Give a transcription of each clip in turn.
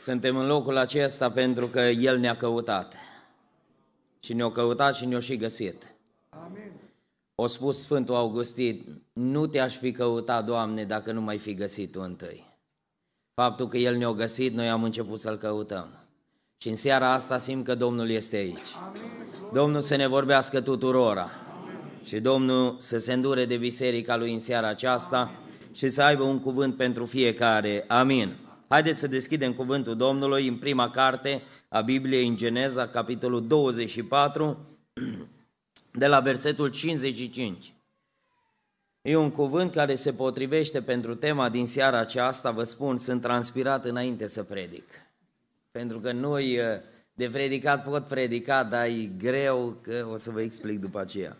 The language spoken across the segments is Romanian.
Suntem în locul acesta pentru că El ne-a căutat. Și ne-a căutat și ne-a și găsit. Amin. O spus Sfântul Augustin, nu te-aș fi căutat, Doamne, dacă nu mai fi găsit Tu întâi. Faptul că El ne-a găsit, noi am început să-L căutăm. Și în seara asta simt că Domnul este aici. Amin. Domnul să ne vorbească tuturora. Amin. Și Domnul să se îndure de biserica Lui în seara aceasta Amin. și să aibă un cuvânt pentru fiecare. Amin. Haideți să deschidem cuvântul Domnului în prima carte a Bibliei, în Geneza, capitolul 24, de la versetul 55. E un cuvânt care se potrivește pentru tema din seara aceasta, vă spun, sunt transpirat înainte să predic. Pentru că noi de predicat pot predica, dar e greu, că o să vă explic după aceea.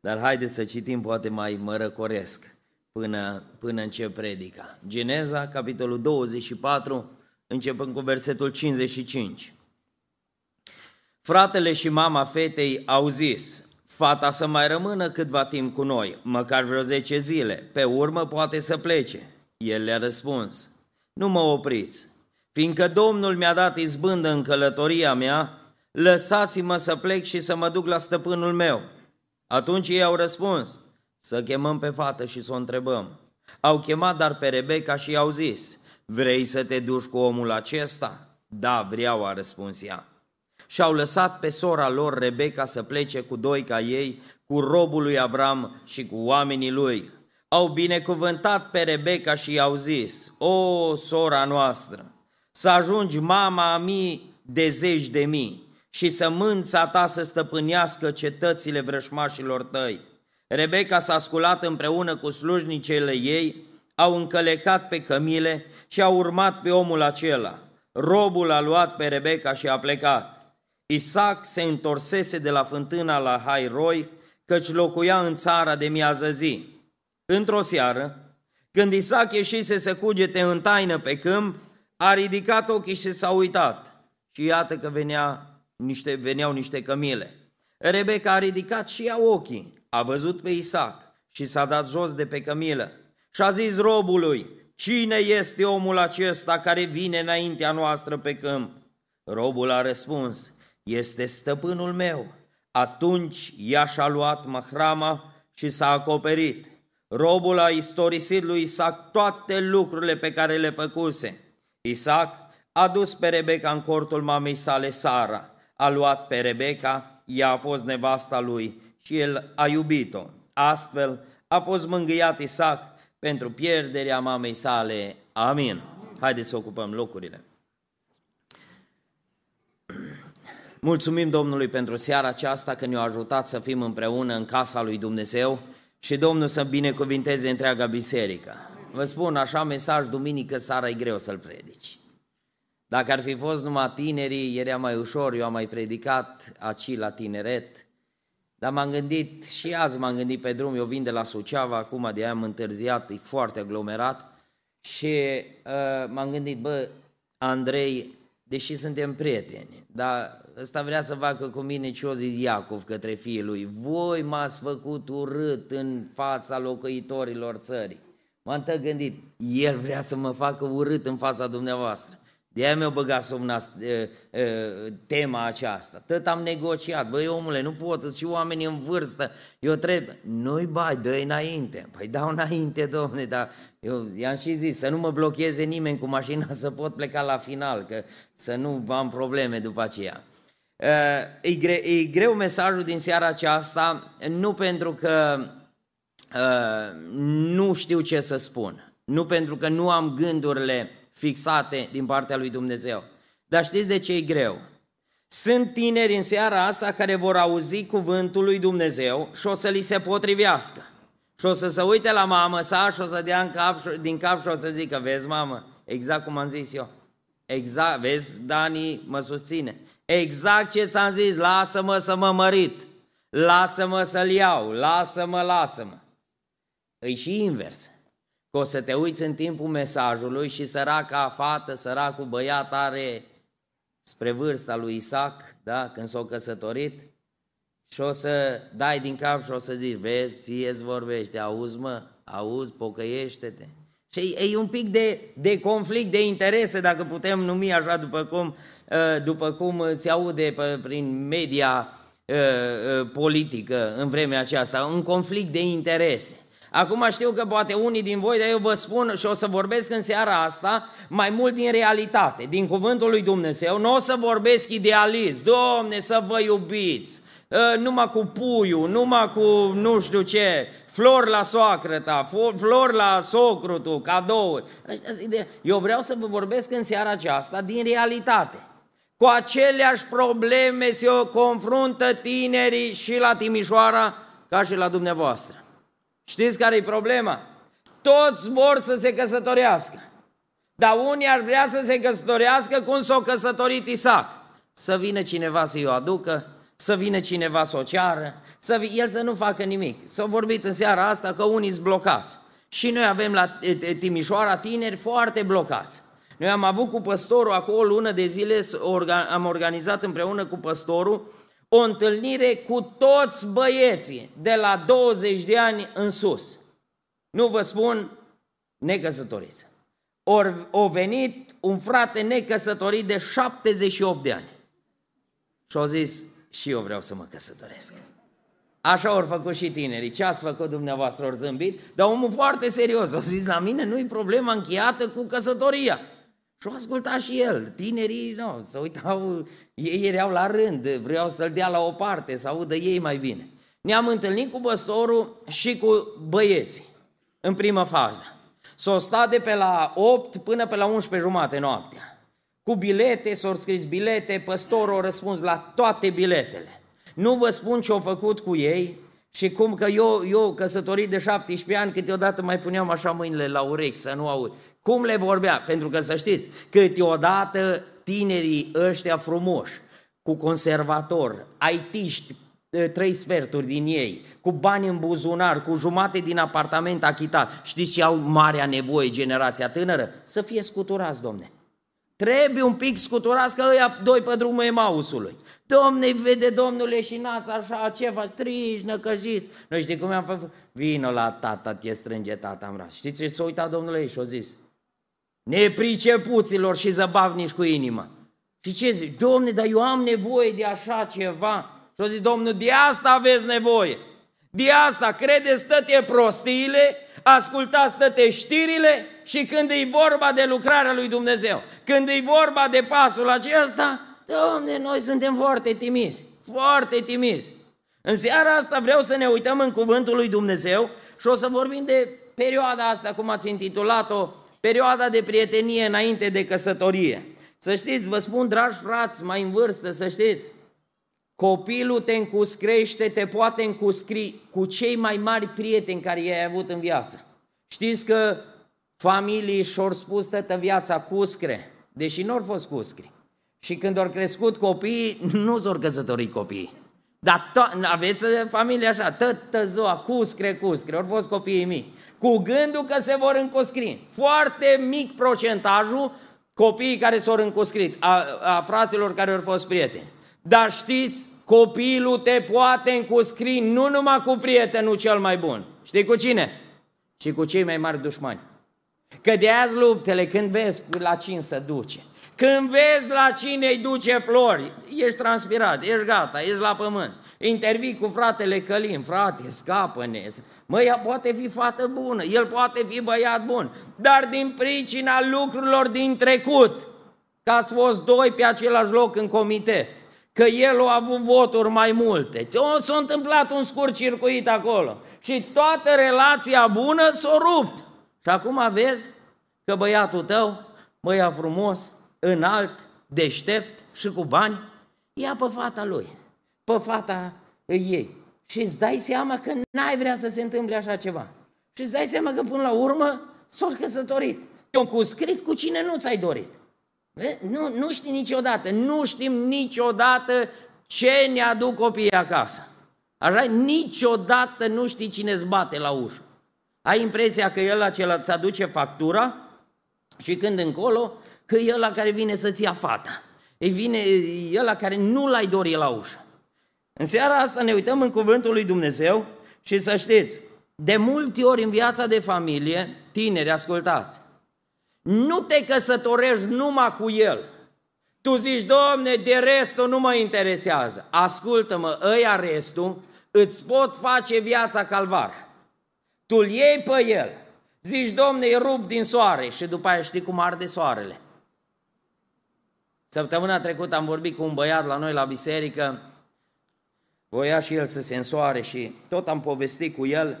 Dar haideți să citim, poate mai mă răcoresc până, până încep predica. Geneza, capitolul 24, începând cu versetul 55. Fratele și mama fetei au zis, fata să mai rămână câtva timp cu noi, măcar vreo 10 zile, pe urmă poate să plece. El le-a răspuns, nu mă opriți, fiindcă Domnul mi-a dat izbândă în călătoria mea, lăsați-mă să plec și să mă duc la stăpânul meu. Atunci ei au răspuns, să chemăm pe fată și să o întrebăm. Au chemat dar pe Rebecca și i-au zis, vrei să te duci cu omul acesta? Da, vreau, a răspuns ea. Și au lăsat pe sora lor Rebecca să plece cu doi ca ei, cu robul lui Avram și cu oamenii lui. Au binecuvântat pe Rebecca și i-au zis, O, sora noastră, să ajungi mama a mii de zeci de mii și să mânța ta să stăpânească cetățile vrășmașilor tăi Rebecca s-a sculat împreună cu slujnicele ei, au încălecat pe cămile și au urmat pe omul acela. Robul a luat pe Rebecca și a plecat. Isaac se întorsese de la fântâna la Hairoi, căci locuia în țara de miază zi. Într-o seară, când Isaac ieșise să cugete în taină pe câmp, a ridicat ochii și s-a uitat. Și iată că venea niște, veneau niște cămile. Rebecca a ridicat și ea ochii a văzut pe Isaac și s-a dat jos de pe cămilă și a zis robului, cine este omul acesta care vine înaintea noastră pe câmp? Robul a răspuns, este stăpânul meu. Atunci ea și-a luat mahrama și s-a acoperit. Robul a istorisit lui Isaac toate lucrurile pe care le făcuse. Isaac a dus pe Rebecca în cortul mamei sale Sara, a luat pe Rebecca, ea a fost nevasta lui și el a iubit-o. Astfel a fost mângâiat Isaac pentru pierderea mamei sale. Amin. Haideți să ocupăm locurile. Mulțumim Domnului pentru seara aceasta că ne-a ajutat să fim împreună în casa lui Dumnezeu și Domnul să binecuvinteze întreaga biserică. Vă spun, așa mesaj duminică seara e greu să-l predici. Dacă ar fi fost numai tinerii, era mai ușor, eu am mai predicat aci la tineret, dar m-am gândit, și azi m-am gândit pe drum, eu vin de la Suceava, acum de aia am întârziat, e foarte aglomerat, și uh, m-am gândit, bă, Andrei, deși suntem prieteni, dar ăsta vrea să facă cu mine ce o zis Iacov către fiul lui, voi m-ați făcut urât în fața locuitorilor țării. M-am gândit, el vrea să mă facă urât în fața dumneavoastră. De aia mi-a băgat sub tema aceasta. Tot am negociat. Băi, omule, nu pot, și oamenii în vârstă. Eu trebuie. Nu-i bai, dă înainte. Păi dau înainte, domne, dar eu i-am și zis să nu mă blocheze nimeni cu mașina să pot pleca la final, că să nu am probleme după aceea. E, gre, e greu mesajul din seara aceasta, nu pentru că nu știu ce să spun, nu pentru că nu am gândurile fixate din partea lui Dumnezeu. Dar știți de ce e greu? Sunt tineri în seara asta care vor auzi cuvântul lui Dumnezeu și o să li se potrivească. Și o să se uite la mamă sa și o să dea în cap, din cap și o să zică, vezi mamă, exact cum am zis eu. Exact, vezi, Dani mă susține. Exact ce ți-am zis, lasă-mă să mă mărit, lasă-mă să-l iau, lasă-mă, lasă-mă. Îi și invers că o să te uiți în timpul mesajului și săraca fată, săracul băiat are spre vârsta lui Isaac, da, când s-a căsătorit, și o să dai din cap și o să zici, vezi, ție îți vorbește, auzi mă, auzi, pocăiește-te. Și e un pic de, de conflict de interese, dacă putem numi așa, după cum, uh, după cum se aude prin media uh, uh, politică în vremea aceasta, un conflict de interese. Acum știu că poate unii din voi, dar eu vă spun și o să vorbesc în seara asta mai mult din realitate, din cuvântul lui Dumnezeu. Nu o să vorbesc idealist, Domne, să vă iubiți, numai cu puiul, numai cu nu știu ce, flori la soacră ta, flori la socru tu, cadouri. Eu vreau să vă vorbesc în seara aceasta din realitate. Cu aceleași probleme se confruntă tinerii și la Timișoara ca și la dumneavoastră. Știți care e problema? Toți vor să se căsătorească. Dar unii ar vrea să se căsătorească cum s-a căsătorit Isaac. Să vină cineva să-i o aducă, să vină cineva să o ceară, să vi- el să nu facă nimic. S-a vorbit în seara asta că unii sunt blocați. Și noi avem la Timișoara tineri foarte blocați. Noi am avut cu păstorul acolo o lună de zile, am organizat împreună cu păstorul o întâlnire cu toți băieții de la 20 de ani în sus. Nu vă spun necăsătoriți. Or, o venit un frate necăsătorit de 78 de ani. Și au zis, și eu vreau să mă căsătoresc. Așa au făcut și tinerii. Ce ați făcut dumneavoastră, ori zâmbit? Dar omul foarte serios. Au zis, la mine nu-i problema încheiată cu căsătoria. Și au ascultat și el. Tinerii, nu, să uitau, ei erau la rând, vreau să-l dea la o parte, să audă ei mai bine. Ne-am întâlnit cu păstorul și cu băieții, în prima fază. S-o stat de pe la 8 până pe la 11 jumate noaptea. Cu bilete, s-au scris bilete, păstorul a răspuns la toate biletele. Nu vă spun ce au făcut cu ei și cum că eu, eu căsătorit de 17 ani, câteodată mai puneam așa mâinile la urechi să nu aud. Cum le vorbea? Pentru că să știți, câteodată tinerii ăștia frumoși, cu conservator, aitiști, trei sferturi din ei, cu bani în buzunar, cu jumate din apartament achitat. Știți ce au marea nevoie generația tânără? Să fie scuturați, domne. Trebuie un pic scuturați că ăia doi pe drumul Emausului. Domne, vede domnule și nați așa, ce faci, triji, năcăjiți. Noi știi cum am făcut? Vino la tata, te strânge tata în braț. Știți ce s-a uitat domnule și a zis? Nepricepuților și zăbavnici cu inimă. Și ce zic? Domne, dar eu am nevoie de așa ceva. Și a zis, domnul, de asta aveți nevoie. De asta, credeți tăte prostiile, ascultați tăte știrile și când e vorba de lucrarea lui Dumnezeu, când e vorba de pasul acesta, domne, noi suntem foarte timizi, foarte timizi. În seara asta vreau să ne uităm în cuvântul lui Dumnezeu și o să vorbim de perioada asta, cum ați intitulat-o, perioada de prietenie înainte de căsătorie. Să știți, vă spun, dragi frați, mai în vârstă, să știți, copilul te încuscrește, te poate încuscri cu cei mai mari prieteni care i-ai avut în viață. Știți că familii și-au spus toată viața cuscre, deși nu au fost cuscri. Și când au crescut copiii, nu s-au căsătorit copiii. Dar to- aveți familie așa, tătă ziua, cuscre, cuscre, au fost copiii mici. Cu gândul că se vor încoscri. Foarte mic procentajul copiii care s-au încoscrit, a, a fraților care au fost prieteni. Dar știți, copilul te poate încuscri nu numai cu prietenul cel mai bun. Știi cu cine? Și cu cei mai mari dușmani. Că de azi luptele, când vezi la cine se duce, când vezi la cine îi duce flori, ești transpirat, ești gata, ești la pământ. Intervii cu fratele Călin, frate, scapă-ne. Măi, ea poate fi fată bună, el poate fi băiat bun, dar din pricina lucrurilor din trecut, că ați fost doi pe același loc în comitet, că el a avut voturi mai multe, s-a întâmplat un scurt circuit acolo și toată relația bună s-a rupt. Și acum vezi că băiatul tău, băiat frumos, înalt, deștept și cu bani, ia pe fata lui, pe fata ei. Și îți dai seama că n-ai vrea să se întâmple așa ceva. Și îți dai seama că până la urmă s-au căsătorit. Eu cu scrit cu cine nu ți-ai dorit. Nu, nu știi niciodată, nu știm niciodată ce ne aduc copiii acasă. Așa, niciodată nu știi cine îți bate la ușă. Ai impresia că el acela îți aduce factura și când încolo că e ăla care vine să-ți ia fata. E vine e ăla care nu l-ai dorit la ușă. În seara asta ne uităm în cuvântul lui Dumnezeu și să știți, De multe ori în viața de familie, tineri, ascultați, nu te căsătorești numai cu el. Tu zici, domne, de restul nu mă interesează. Ascultă-mă, ăia restul îți pot face viața calvar. Tu îl iei pe el, zici, domne, e rup din soare și după aia știi cum arde soarele. Săptămâna trecută am vorbit cu un băiat la noi la biserică, voia și el să se însoare și tot am povestit cu el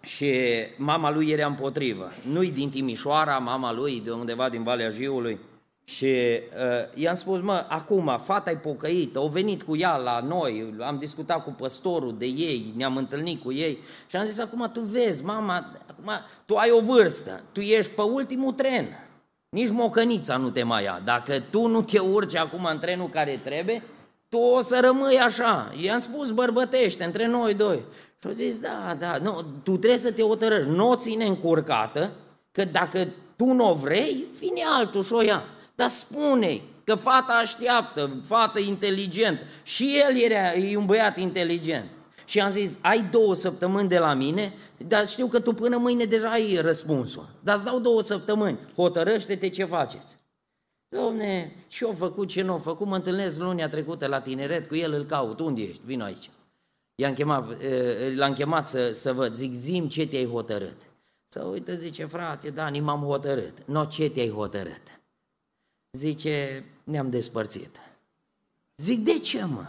și mama lui era împotrivă. Nu-i din Timișoara, mama lui de undeva din Valea Jiului. Și uh, i-am spus, mă, acum, fata e pocăită, au venit cu ea la noi, am discutat cu păstorul de ei, ne-am întâlnit cu ei și am zis, acum tu vezi, mama, acum tu ai o vârstă, tu ești pe ultimul tren, nici mocănița nu te mai ia. Dacă tu nu te urci acum în trenul care trebuie, tu o să rămâi așa. I-am spus, bărbătește, între noi doi. Și au zis, da, da, nu, tu trebuie să te otărăști, nu o ține încurcată, că dacă tu nu o vrei, vine altul și o ia. Dar spune că fata așteaptă, fată inteligent. Și el era, e un băiat inteligent. Și am zis, ai două săptămâni de la mine, dar știu că tu până mâine deja ai răspunsul. Dar îți dau două săptămâni, hotărăște-te ce faceți. Domne, și eu făcut ce nu făcut, mă întâlnesc lunea trecută la tineret, cu el îl caut, unde ești? Vino aici. I-am chemat, l-am chemat să, să văd, zic, zim ce te-ai hotărât. Să uită, zice, frate, Dani, m-am hotărât. No, ce te-ai hotărât? Zice, ne-am despărțit. Zic, de ce, mă?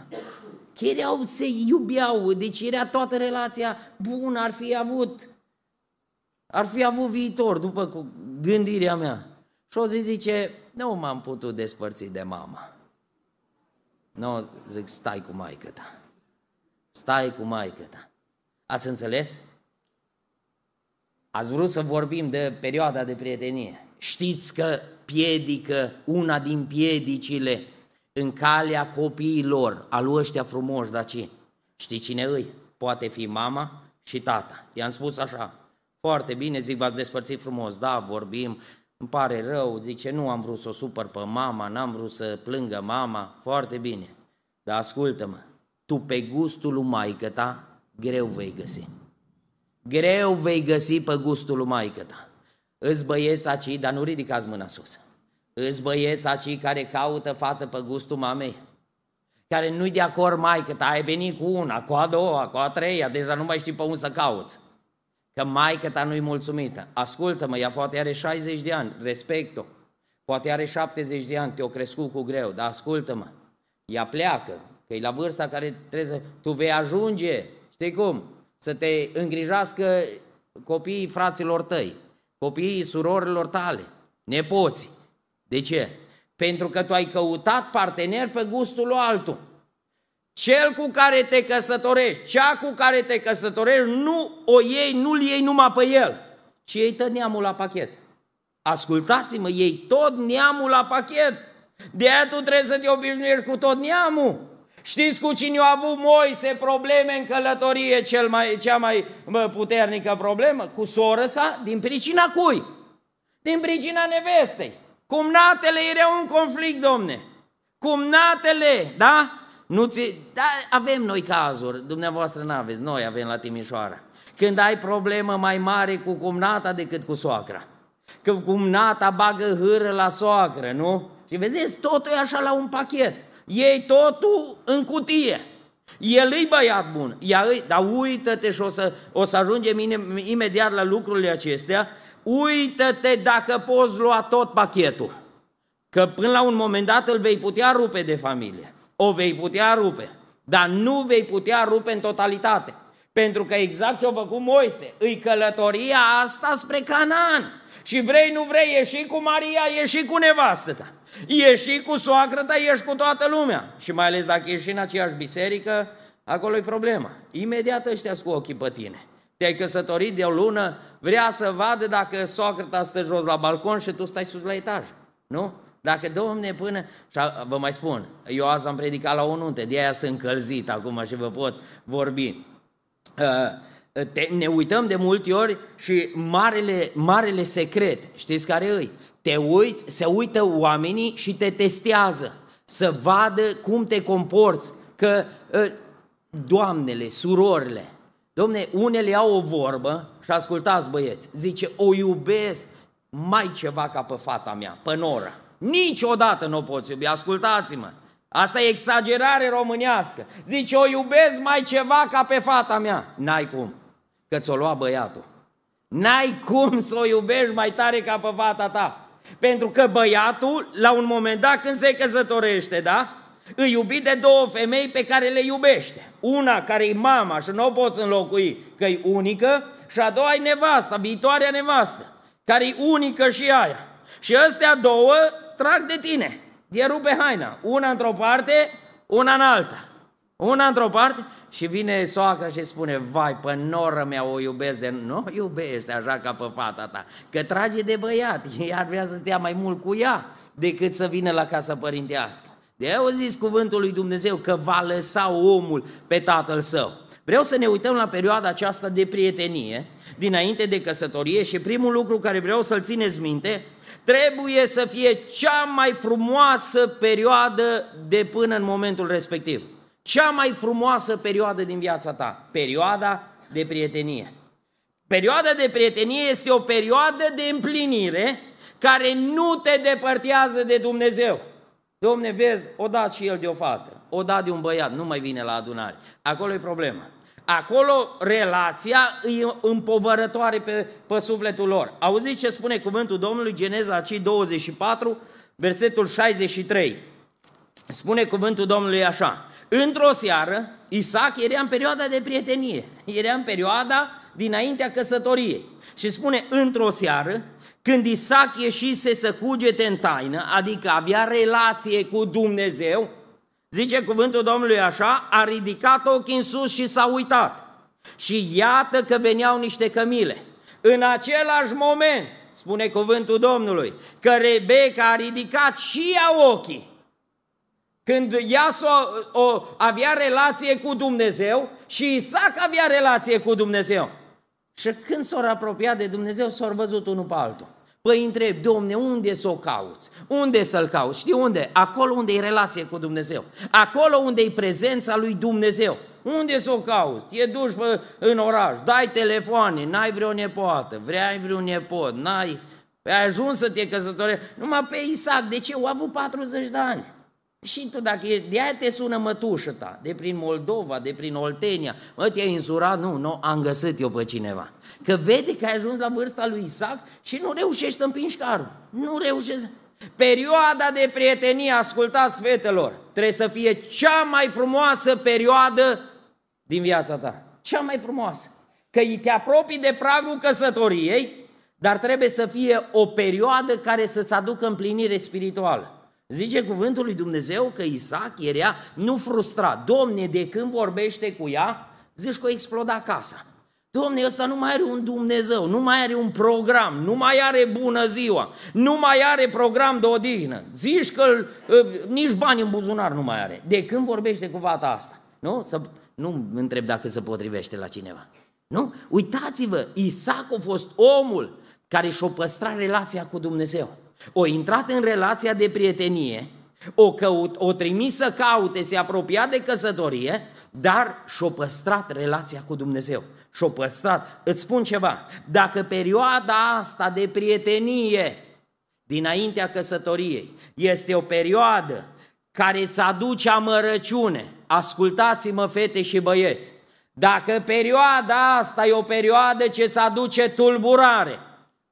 Că erau, se iubeau, deci era toată relația bună, ar fi avut, ar fi avut viitor, după gândirea mea. Și o zi zice, nu m-am putut despărți de mama. Nu, zic, stai cu maică ta. Stai cu maică ta. Ați înțeles? Ați vrut să vorbim de perioada de prietenie. Știți că piedică, una din piedicile în calea copiilor, al ăștia frumoși, dar ce? Știi cine îi? Poate fi mama și tata. I-am spus așa, foarte bine, zic, v-ați despărțit frumos, da, vorbim, îmi pare rău, zice, nu am vrut să o supăr pe mama, n-am vrut să plângă mama, foarte bine. Dar ascultă-mă, tu pe gustul lui maică ta, greu vei găsi. Greu vei găsi pe gustul lui maică ta. Îți băieți acii, dar nu ridicați mâna sus. Îți băieți acii care caută fată pe gustul mamei. Care nu-i de acord maică ta, ai venit cu una, cu a doua, cu a treia, deja nu mai știi pe unde să cauți. Că maică ta nu-i mulțumită. Ascultă-mă, ea poate are 60 de ani, respect-o. Poate are 70 de ani, te-o crescut cu greu, dar ascultă-mă, ea pleacă, că e la vârsta care trebuie să... Tu vei ajunge, știi cum, să te îngrijească copiii fraților tăi, copiii surorilor tale, nepoții. De ce? Pentru că tu ai căutat partener pe gustul lui altul. Cel cu care te căsătorești, cea cu care te căsătorești, nu o iei, nu-l iei numai pe el, ci iei tot neamul la pachet. Ascultați-mă, iei tot neamul la pachet. De aia tu trebuie să te obișnuiești cu tot neamul. Știți cu cine a avut Moise probleme în călătorie, cel mai, cea mai bă, puternică problemă? Cu soră sa? Din pricina cui? Din pricina nevestei. Cumnatele era un conflict, domne. Cumnatele, da? Nu ți... Da, avem noi cazuri, dumneavoastră nu aveți, noi avem la Timișoara. Când ai problemă mai mare cu cumnata decât cu soacra. Că cumnata bagă hâră la soacră, nu? Și vedeți, totul e așa la un pachet. Ei totul în cutie. El e băiat bun, ea îi, dar uită-te și o să, o să ajungem imediat la lucrurile acestea, uită-te dacă poți lua tot pachetul. Că până la un moment dat îl vei putea rupe de familie o vei putea rupe, dar nu vei putea rupe în totalitate. Pentru că exact ce a făcut Moise, îi călătoria asta spre Canaan. Și vrei, nu vrei, e și cu Maria, e și cu nevastă ta. E și cu soacră ta, ești cu toată lumea. Și mai ales dacă ești în aceeași biserică, acolo e problema. Imediat ăștia cu ochii pe tine. Te-ai căsătorit de o lună, vrea să vadă dacă soacră ta stă jos la balcon și tu stai sus la etaj. Nu? Dacă, domne, până... Și vă mai spun, eu azi am predicat la o nuntă, de aia sunt încălzit acum și vă pot vorbi. Uh, te, ne uităm de multe ori și marele, marele secret, știți care îi? Te uiți, se uită oamenii și te testează, să vadă cum te comporți, că uh, doamnele, surorile, Domne, unele au o vorbă și ascultați băieți, zice, o iubesc mai ceva ca pe fata mea, pe Nora. Niciodată nu o poți iubi, ascultați-mă. Asta e exagerare românească. Zice, o iubesc mai ceva ca pe fata mea. N-ai cum, că ți-o lua băiatul. N-ai cum să o iubești mai tare ca pe fata ta. Pentru că băiatul, la un moment dat, când se căsătorește, da? Îi iubi de două femei pe care le iubește. Una care e mama și nu o poți înlocui, că e unică, și a doua e nevasta, viitoarea nevastă, care e unică și aia. Și astea două trag de tine, de rupe haina, una într-o parte, una în alta. Una într-o parte și vine soacra și spune, vai, pe noră mea o iubesc de... Nu o iubește așa ca pe fata ta, că trage de băiat, ea vrea să stea mai mult cu ea decât să vină la casa părintească. De aia au zis cuvântul lui Dumnezeu că va lăsa omul pe tatăl său. Vreau să ne uităm la perioada aceasta de prietenie, dinainte de căsătorie și primul lucru care vreau să-l țineți minte, trebuie să fie cea mai frumoasă perioadă de până în momentul respectiv. Cea mai frumoasă perioadă din viața ta, perioada de prietenie. Perioada de prietenie este o perioadă de împlinire care nu te depărtează de Dumnezeu. Domne, vezi, o dat și el de o fată, o dat de un băiat, nu mai vine la adunare. Acolo e problema. Acolo relația e împovărătoare pe, pe sufletul lor. Auziți ce spune cuvântul Domnului, Geneza 24, versetul 63. Spune cuvântul Domnului așa, Într-o seară, Isaac era în perioada de prietenie, era în perioada dinaintea căsătoriei. Și spune, într-o seară, când Isaac ieșise să cugete în taină, adică avea relație cu Dumnezeu, zice cuvântul Domnului așa, a ridicat ochii în sus și s-a uitat. Și iată că veneau niște cămile. În același moment, spune cuvântul Domnului, că Rebecca a ridicat și ea ochii când Iaso o, avea relație cu Dumnezeu și Isaac avea relație cu Dumnezeu. Și când s-au apropiat de Dumnezeu, s-au văzut unul pe altul. Păi întreb, Domne, unde să o cauți? Unde să-L cauți? Știi unde? Acolo unde e relație cu Dumnezeu. Acolo unde e prezența lui Dumnezeu. Unde să o cauți? E duși pe, în oraș, dai telefoane, n-ai vreo nepoată, vrei vreun nepot, n-ai... Ai ajuns să te căsătorești. Numai pe Isaac, de ce? O avut 40 de ani. Și tu dacă e, de aia te sună mătușă ta, de prin Moldova, de prin Oltenia, mă, te-ai însurat? Nu, nu, am găsit eu pe cineva. Că vede că ai ajuns la vârsta lui Isaac și nu reușești să împingi carul. Nu reușești. Perioada de prietenie, ascultați fetelor, trebuie să fie cea mai frumoasă perioadă din viața ta. Cea mai frumoasă. Că te apropii de pragul căsătoriei, dar trebuie să fie o perioadă care să-ți aducă împlinire spirituală. Zice cuvântul lui Dumnezeu că Isaac era nu frustrat. Domne, de când vorbește cu ea, zici că o exploda casa. Domne, ăsta nu mai are un Dumnezeu, nu mai are un program, nu mai are bună ziua, nu mai are program de odihnă. Zici că ă, nici bani în buzunar nu mai are. De când vorbește cu fata asta? Nu? Să, nu întreb dacă se potrivește la cineva. Nu? Uitați-vă, Isaac a fost omul care și-a păstrat relația cu Dumnezeu. O intrat în relația de prietenie, o, căut, o trimis să caute, se apropia de căsătorie, dar și-o păstrat relația cu Dumnezeu. Și-o păstrat. Îți spun ceva, dacă perioada asta de prietenie dinaintea căsătoriei este o perioadă care îți aduce amărăciune, ascultați-mă fete și băieți, dacă perioada asta e o perioadă ce îți aduce tulburare,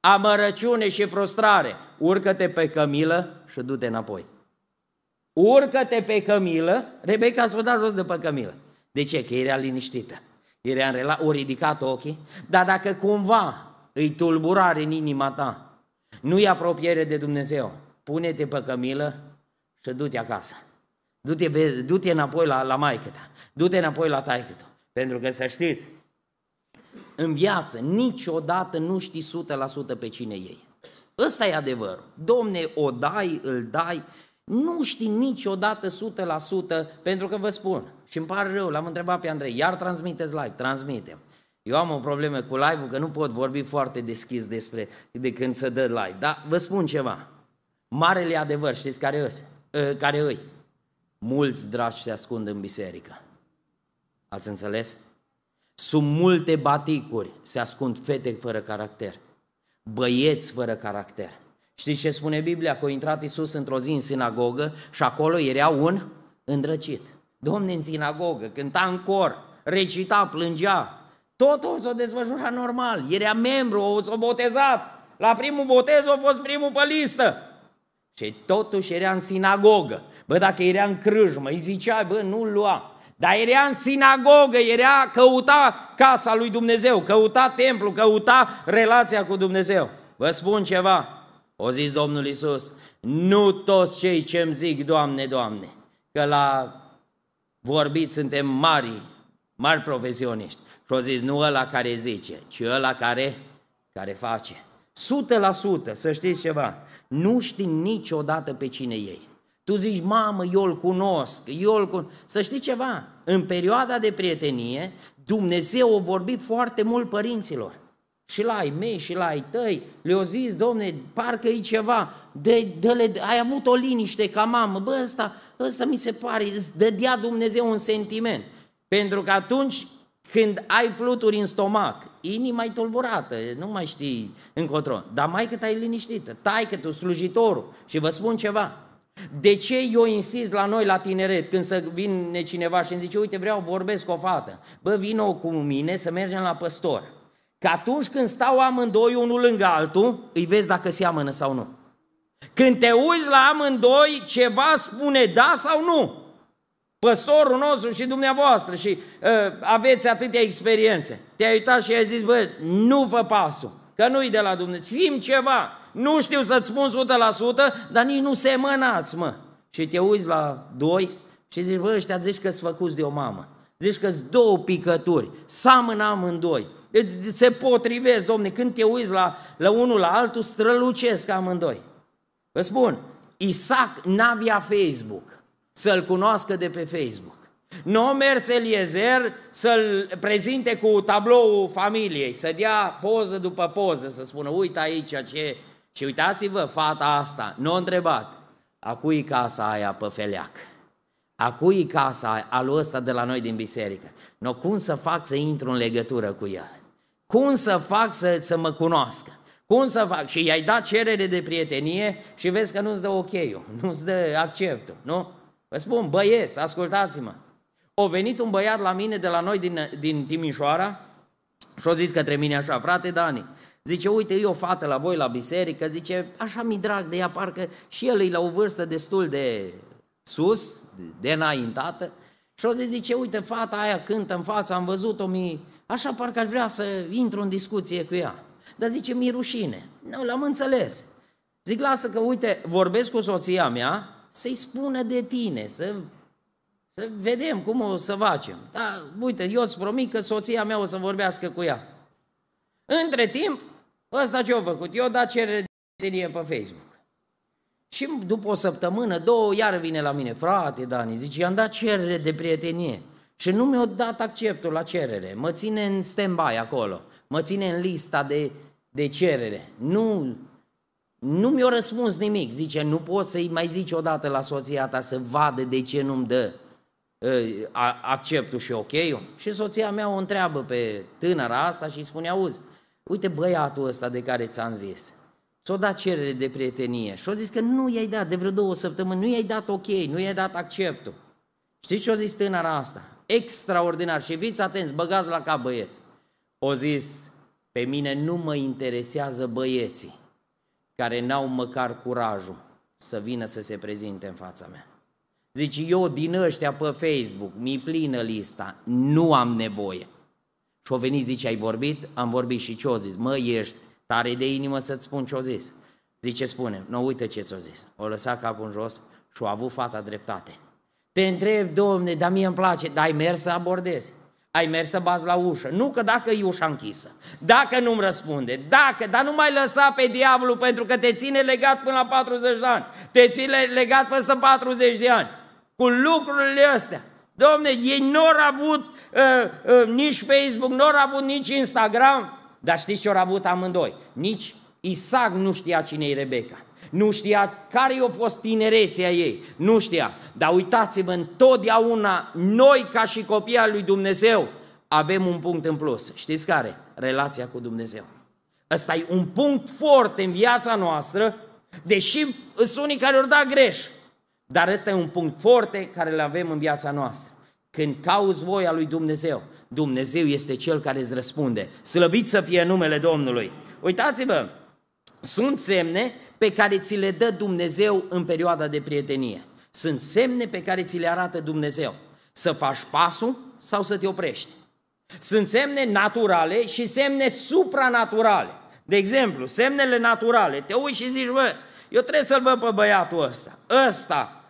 amărăciune și frustrare, urcă-te pe cămilă și du-te înapoi. Urcă-te pe cămilă, Rebecca s-o dat jos de pe cămilă. De ce? Că era liniștită. Era în rela, o ridicat ochii, dar dacă cumva îi tulburare în inima ta, nu e apropiere de Dumnezeu, pune-te pe cămilă și du-te acasă. Du-te, du-te înapoi la, la maică ta, du-te înapoi la taică ta. Pentru că să știți, în viață niciodată nu știi 100% pe cine ei. Ăsta e adevărul. Domne, o dai, îl dai, nu știi niciodată 100% pentru că vă spun, și îmi pare rău, l-am întrebat pe Andrei, iar transmiteți live, transmitem. Eu am o problemă cu live-ul, că nu pot vorbi foarte deschis despre de când se dă live, dar vă spun ceva. Marele adevăr, știți care îi? Ă, care îi? Mulți dragi se ascund în biserică. Ați înțeles? Sub multe baticuri se ascund fete fără caracter, băieți fără caracter. Știți ce spune Biblia? Că a intrat Iisus într-o zi în sinagogă și acolo era un îndrăcit. Domne, în sinagogă, cânta în cor, recita, plângea. Totul s-a desfășurat normal. Era membru, s-a botezat. La primul botez a fost primul pe listă. Și totuși era în sinagogă. Bă, dacă era în crâjmă, îi zicea, bă, nu-l lua. Dar era în sinagogă, era, căuta casa lui Dumnezeu, căuta templu, căuta relația cu Dumnezeu. Vă spun ceva, o zis Domnul Isus, nu toți cei ce îmi zic, Doamne, Doamne, că la vorbit suntem mari, mari profesioniști. Și o zis, nu ăla care zice, ci ăla care, care face. Sută la sută, să știți ceva, nu știi niciodată pe cine ei. Tu zici, mamă, eu îl cunosc, eu îl cunosc. Să știi ceva, în perioada de prietenie, Dumnezeu a vorbit foarte mult părinților. Și la ai mei și la ai tăi, le-au zis, domne, parcă e ceva, de, de, de, ai avut o liniște ca mamă, bă, ăsta, ăsta mi se pare, îți dădea Dumnezeu un sentiment. Pentru că atunci când ai fluturi în stomac, inima e tulburată, nu mai știi încotro, dar mai cât ai liniștită, tai că tu slujitorul și vă spun ceva, de ce eu insist la noi la tineret când să vine cineva și îmi zice, uite vreau vorbesc cu o fată, bă vină cu mine să mergem la păstor, că atunci când stau amândoi unul lângă altul, îi vezi dacă seamănă sau nu. Când te uiți la amândoi, ceva spune da sau nu. Păstorul nostru și dumneavoastră și uh, aveți atâtea experiențe. Te-ai uitat și ai zis, bă, nu vă pasul, că nu-i de la Dumnezeu. Simt ceva, nu știu să-ți spun 100%, dar nici nu semănați, mă. Și te uiți la doi și zici, bă, ăștia zici că-s făcuți de o mamă. Zici că sunt două picături, seamănă amândoi. Deci se potrivesc, domne, când te uiți la, la unul la altul, strălucesc amândoi. Vă spun, Isaac n-avea Facebook să-l cunoască de pe Facebook. Nu a mers Eliezer să-l prezinte cu tablou familiei, să dea poză după poză, să spună, uite aici ce... Și uitați-vă, fata asta, nu a întrebat, a cui casa aia pe feleac? A cui casa aia, alu ăsta de la noi din biserică? No, cum să fac să intru în legătură cu el? Cum să fac să, să mă cunoască? Cum să fac? Și i-ai dat cerere de prietenie și vezi că nu-ți dă ok nu-ți dă acceptul, nu? Vă spun, băieți, ascultați-mă. O venit un băiat la mine de la noi din, din Timișoara și a zis către mine așa, frate Dani, zice, uite, eu o fată la voi la biserică, zice, așa mi drag de ea, parcă și el e la o vârstă destul de sus, de înaintată, și o zis, zice, uite, fata aia cântă în față, am văzut-o, mi... așa parcă aș vrea să intru în discuție cu ea. Dar zice, mi rușine. Nu, l-am înțeles. Zic, lasă că, uite, vorbesc cu soția mea, să-i spună de tine, să, să vedem cum o să facem. Da, uite, eu îți promit că soția mea o să vorbească cu ea. Între timp, ăsta ce-a făcut? Eu dat cerere de pe Facebook. Și după o săptămână, două, iar vine la mine, frate Dani, zice, i-am dat cerere de prietenie și nu mi-a dat acceptul la cerere, mă ține în stand-by acolo, mă ține în lista de, de cerere. Nu, nu mi-a răspuns nimic. Zice, nu poți să-i mai zici odată la soția ta să vadă de ce nu-mi dă uh, acceptul și ok Și soția mea o întreabă pe tânăra asta și îi spune, auzi, uite băiatul ăsta de care ți-am zis, s-o dat cerere de prietenie și o zis că nu i-ai dat de vreo două săptămâni, nu i-ai dat ok, nu i-ai dat acceptul. Știți ce o zis tânăra asta? Extraordinar și fiți atenți, băgați la cap băieți. O zis, pe mine nu mă interesează băieții care n-au măcar curajul să vină să se prezinte în fața mea. Zice, eu din ăștia pe Facebook, mi plină lista, nu am nevoie. Și-o venit, zice, ai vorbit? Am vorbit și ce-o zis? Mă, ești tare de inimă să-ți spun ce-o zis. Zice, spune, nu uite ce ți-o zis. O lăsat capul în jos și-o avut fata dreptate. Te întreb, domne, dar mie îmi place, dar ai mers să abordezi ai mers să bați la ușă. Nu că dacă e ușa închisă, dacă nu-mi răspunde, dacă, dar nu mai lăsa pe diavolul pentru că te ține legat până la 40 de ani, te ține legat până 40 de ani, cu lucrurile astea. Domne, ei nu au avut uh, uh, nici Facebook, nu au avut nici Instagram, dar știți ce au avut amândoi? Nici Isaac nu știa cine e Rebecca. Nu știa care i-a fost tinerețea ei, nu știa. Dar uitați-vă, întotdeauna noi ca și copii al lui Dumnezeu avem un punct în plus. Știți care? Relația cu Dumnezeu. Ăsta e un punct foarte în viața noastră, deși sunt unii care ori da greș. Dar ăsta e un punct foarte care îl avem în viața noastră. Când cauți voia lui Dumnezeu, Dumnezeu este Cel care îți răspunde. Slăvit să fie numele Domnului. Uitați-vă, sunt semne pe care ți le dă Dumnezeu în perioada de prietenie. Sunt semne pe care ți le arată Dumnezeu. Să faci pasul sau să te oprești. Sunt semne naturale și semne supranaturale. De exemplu, semnele naturale, te uiți și zici, bă, eu trebuie să-l văd pe băiatul ăsta. Ăsta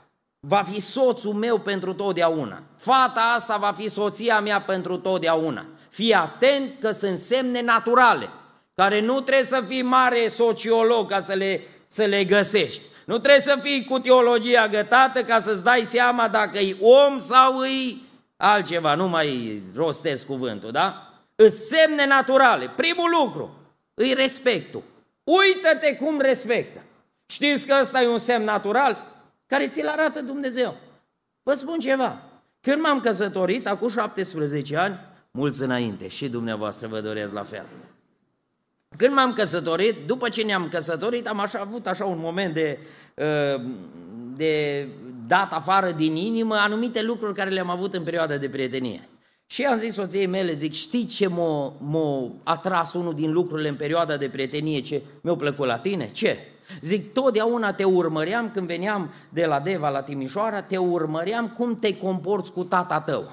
va fi soțul meu pentru totdeauna. Fata asta va fi soția mea pentru totdeauna. Fii atent că sunt semne naturale, care nu trebuie să fii mare sociolog ca să le, să le găsești. Nu trebuie să fii cu teologia gătată ca să-ți dai seama dacă e om sau e altceva, nu mai rostesc cuvântul, da? Îți semne naturale. Primul lucru, îi respectul. Uită-te cum respectă. Știți că ăsta e un semn natural care ți-l arată Dumnezeu. Vă spun ceva. Când m-am căsătorit, acum 17 ani, mulți înainte, și dumneavoastră vă doresc la fel. Când m-am căsătorit, după ce ne-am căsătorit, am așa, avut așa un moment de, uh, de dat afară din inimă anumite lucruri care le-am avut în perioada de prietenie. Și am zis soției mele, zic, știi ce m-a, m-a atras unul din lucrurile în perioada de prietenie, ce mi-a plăcut la tine? Ce? Zic, totdeauna te urmăream când veneam de la Deva la Timișoara, te urmăream cum te comporți cu tata tău,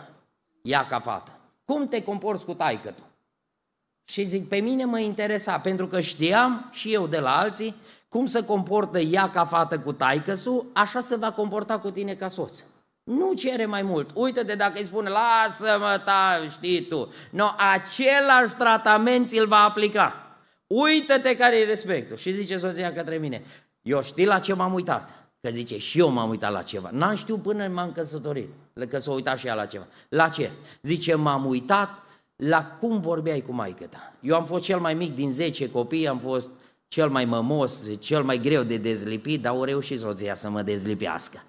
ea ca fată. Cum te comporți cu taică tu? Și zic, pe mine mă interesa, pentru că știam și eu de la alții cum se comportă ea ca fată cu taică așa se va comporta cu tine ca soț. Nu cere mai mult. Uită-te dacă îi spune, lasă-mă, ta, știi tu. No, același tratament ți-l va aplica. Uită-te care e respectul. Și zice soția către mine, eu știi la ce m-am uitat? Că zice, și eu m-am uitat la ceva. N-am știut până m-am căsătorit, că s-a uitat și ea la ceva. La ce? Zice, m-am uitat la cum vorbeai cu maică ta. Eu am fost cel mai mic din 10 copii, am fost cel mai mămos, cel mai greu de dezlipit, dar o reușit soția să mă dezlipească.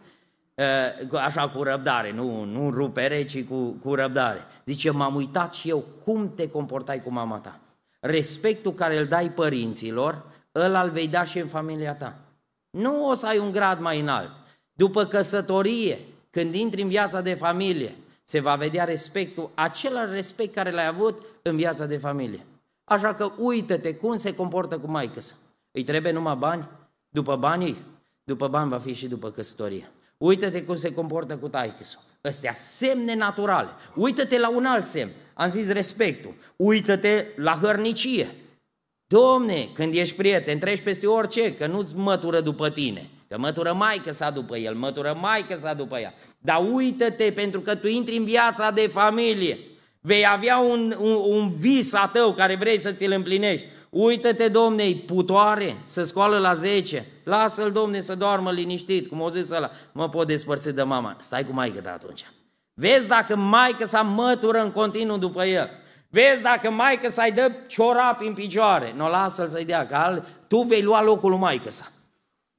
Așa cu răbdare, nu, nu rupere, ci cu, cu răbdare. Zice, m-am uitat și eu cum te comportai cu mama ta. Respectul care îl dai părinților, ăla îl vei da și în familia ta. Nu o să ai un grad mai înalt. După căsătorie, când intri în viața de familie, se va vedea respectul, același respect care l-ai avut în viața de familie. Așa că uită-te cum se comportă cu maică sa. Îi trebuie numai bani? După banii? După bani va fi și după căsătorie. Uită-te cum se comportă cu taică Ăstea semne naturale. Uită-te la un alt semn. Am zis respectul. Uită-te la hărnicie. Domne, când ești prieten, treci peste orice, că nu-ți mătură după tine. Că mătură maică sa după el, mătură maică sa după ea. Dar uită-te, pentru că tu intri în viața de familie. Vei avea un, un, un vis a tău care vrei să ți-l împlinești. Uită-te, domne, putoare, să scoală la 10. Lasă-l, domne, să doarmă liniștit, cum o zis ăla. Mă pot despărți de mama. Stai cu maică de atunci. Vezi dacă maică sa mătură în continuu după el. Vezi dacă maică să-i dă ciorapi în picioare. Nu lasă-l să-i dea, că tu vei lua locul lui maică sa.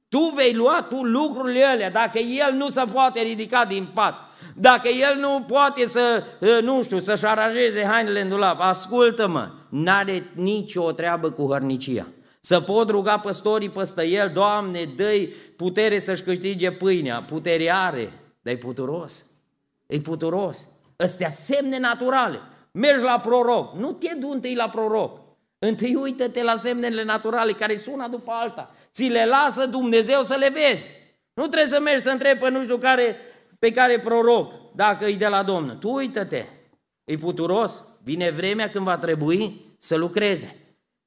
Tu vei lua tu lucrurile alea, dacă el nu se poate ridica din pat, dacă el nu poate să, ă, nu știu, să-și aranjeze hainele în dulap, ascultă-mă, n-are nicio treabă cu hărnicia. Să pot ruga păstorii păstă el, Doamne, dă putere să-și câștige pâinea, putere are, dar e puturos, e puturos. Ăstea semne naturale. Mergi la proroc, nu te du întâi la proroc, întâi uită-te la semnele naturale care sună după alta. Ți le lasă Dumnezeu să le vezi. Nu trebuie să mergi să întrebi pe nu știu care, pe care proroc, dacă e de la Domnul. Tu uită-te, e puturos, vine vremea când va trebui să lucreze.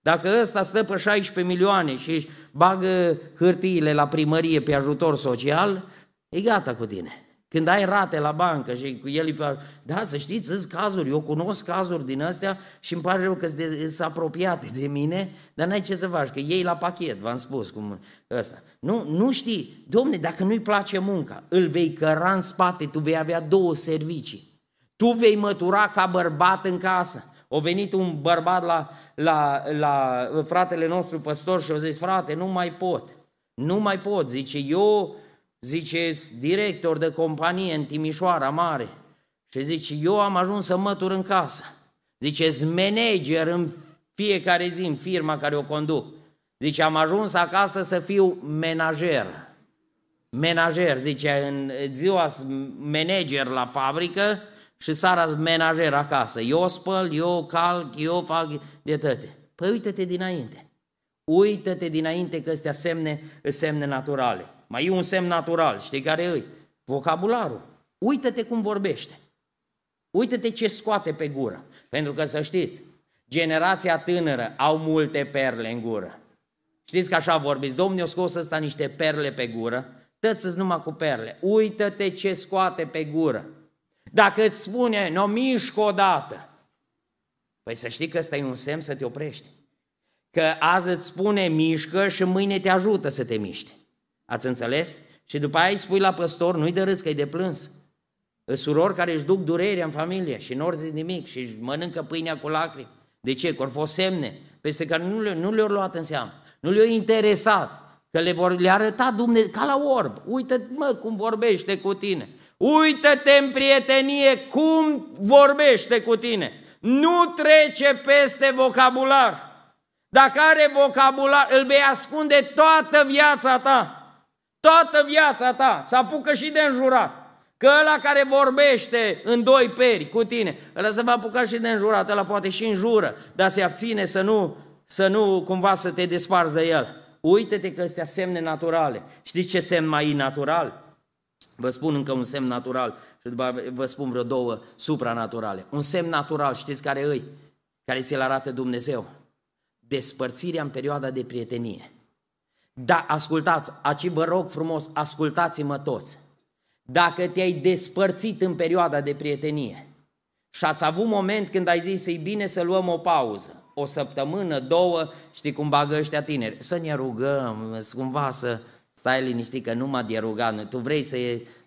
Dacă ăsta stă pe 16 milioane și își bagă hârtiile la primărie pe ajutor social, e gata cu tine. Când ai rate la bancă și cu el, da, să știți, sunt cazuri, eu cunosc cazuri din astea și îmi pare rău că sunt apropiate de mine, dar n-ai ce să faci, că ei la pachet, v-am spus cum ăsta. Nu, nu știi, domne, dacă nu-i place munca, îl vei căra în spate, tu vei avea două servicii. Tu vei mătura ca bărbat în casă. O venit un bărbat la, la, la fratele nostru păstor și a zis, frate, nu mai pot. Nu mai pot, zice, eu zice, director de companie în Timișoara Mare. Și zice, eu am ajuns să mătur în casă. Zice, manager în fiecare zi în firma care o conduc. Zice, am ajuns acasă să fiu menager. Menager, zice, în ziua manager la fabrică și seara menager acasă. Eu spăl, eu calc, eu fac de toate. Păi uită-te dinainte. Uită-te dinainte că astea semne, semne naturale. Mai e un semn natural, știi care e? Vocabularul. Uită-te cum vorbește. Uită-te ce scoate pe gură. Pentru că să știți, generația tânără au multe perle în gură. Știți că așa vorbiți, Domnul a scos ăsta niște perle pe gură, tăți numai cu perle. Uită-te ce scoate pe gură. Dacă îți spune, nu mișc o dată, păi să știi că ăsta e un semn să te oprești. Că azi îți spune mișcă și mâine te ajută să te miști. Ați înțeles? Și după aia îi spui la păstor, nu-i de râs că e de plâns. Surori care își duc durerea în familie și nu zis nimic și își mănâncă pâinea cu lacrimi. De ce? Că au fost semne peste care nu, le, nu le-au luat în seamă. Nu le-au interesat. Că le vor le arăta Dumnezeu ca la orb. Uită, mă, cum vorbește cu tine. Uită-te în prietenie cum vorbește cu tine. Nu trece peste vocabular. Dacă are vocabular, îl vei ascunde toată viața ta. Toată viața ta. Să apucă și de înjurat. Că ăla care vorbește în doi peri cu tine, ăla se va apuca și de înjurat, ăla poate și înjură, dar se abține să nu, să nu cumva să te desparți de el. Uită-te că astea semne naturale. Știți ce semn mai natural? Vă spun încă un semn natural și după vă spun vreo două supranaturale. Un semn natural, știți care îi? Care ți-l arată Dumnezeu. Despărțirea în perioada de prietenie. Da, ascultați, aici vă rog frumos, ascultați-mă toți. Dacă te-ai despărțit în perioada de prietenie și ați avut moment când ai zis, e bine să luăm o pauză, o săptămână, două, știi cum bagă ăștia tineri, să ne rugăm, cumva să stai liniștit că nu m-a de rugat, tu vrei să,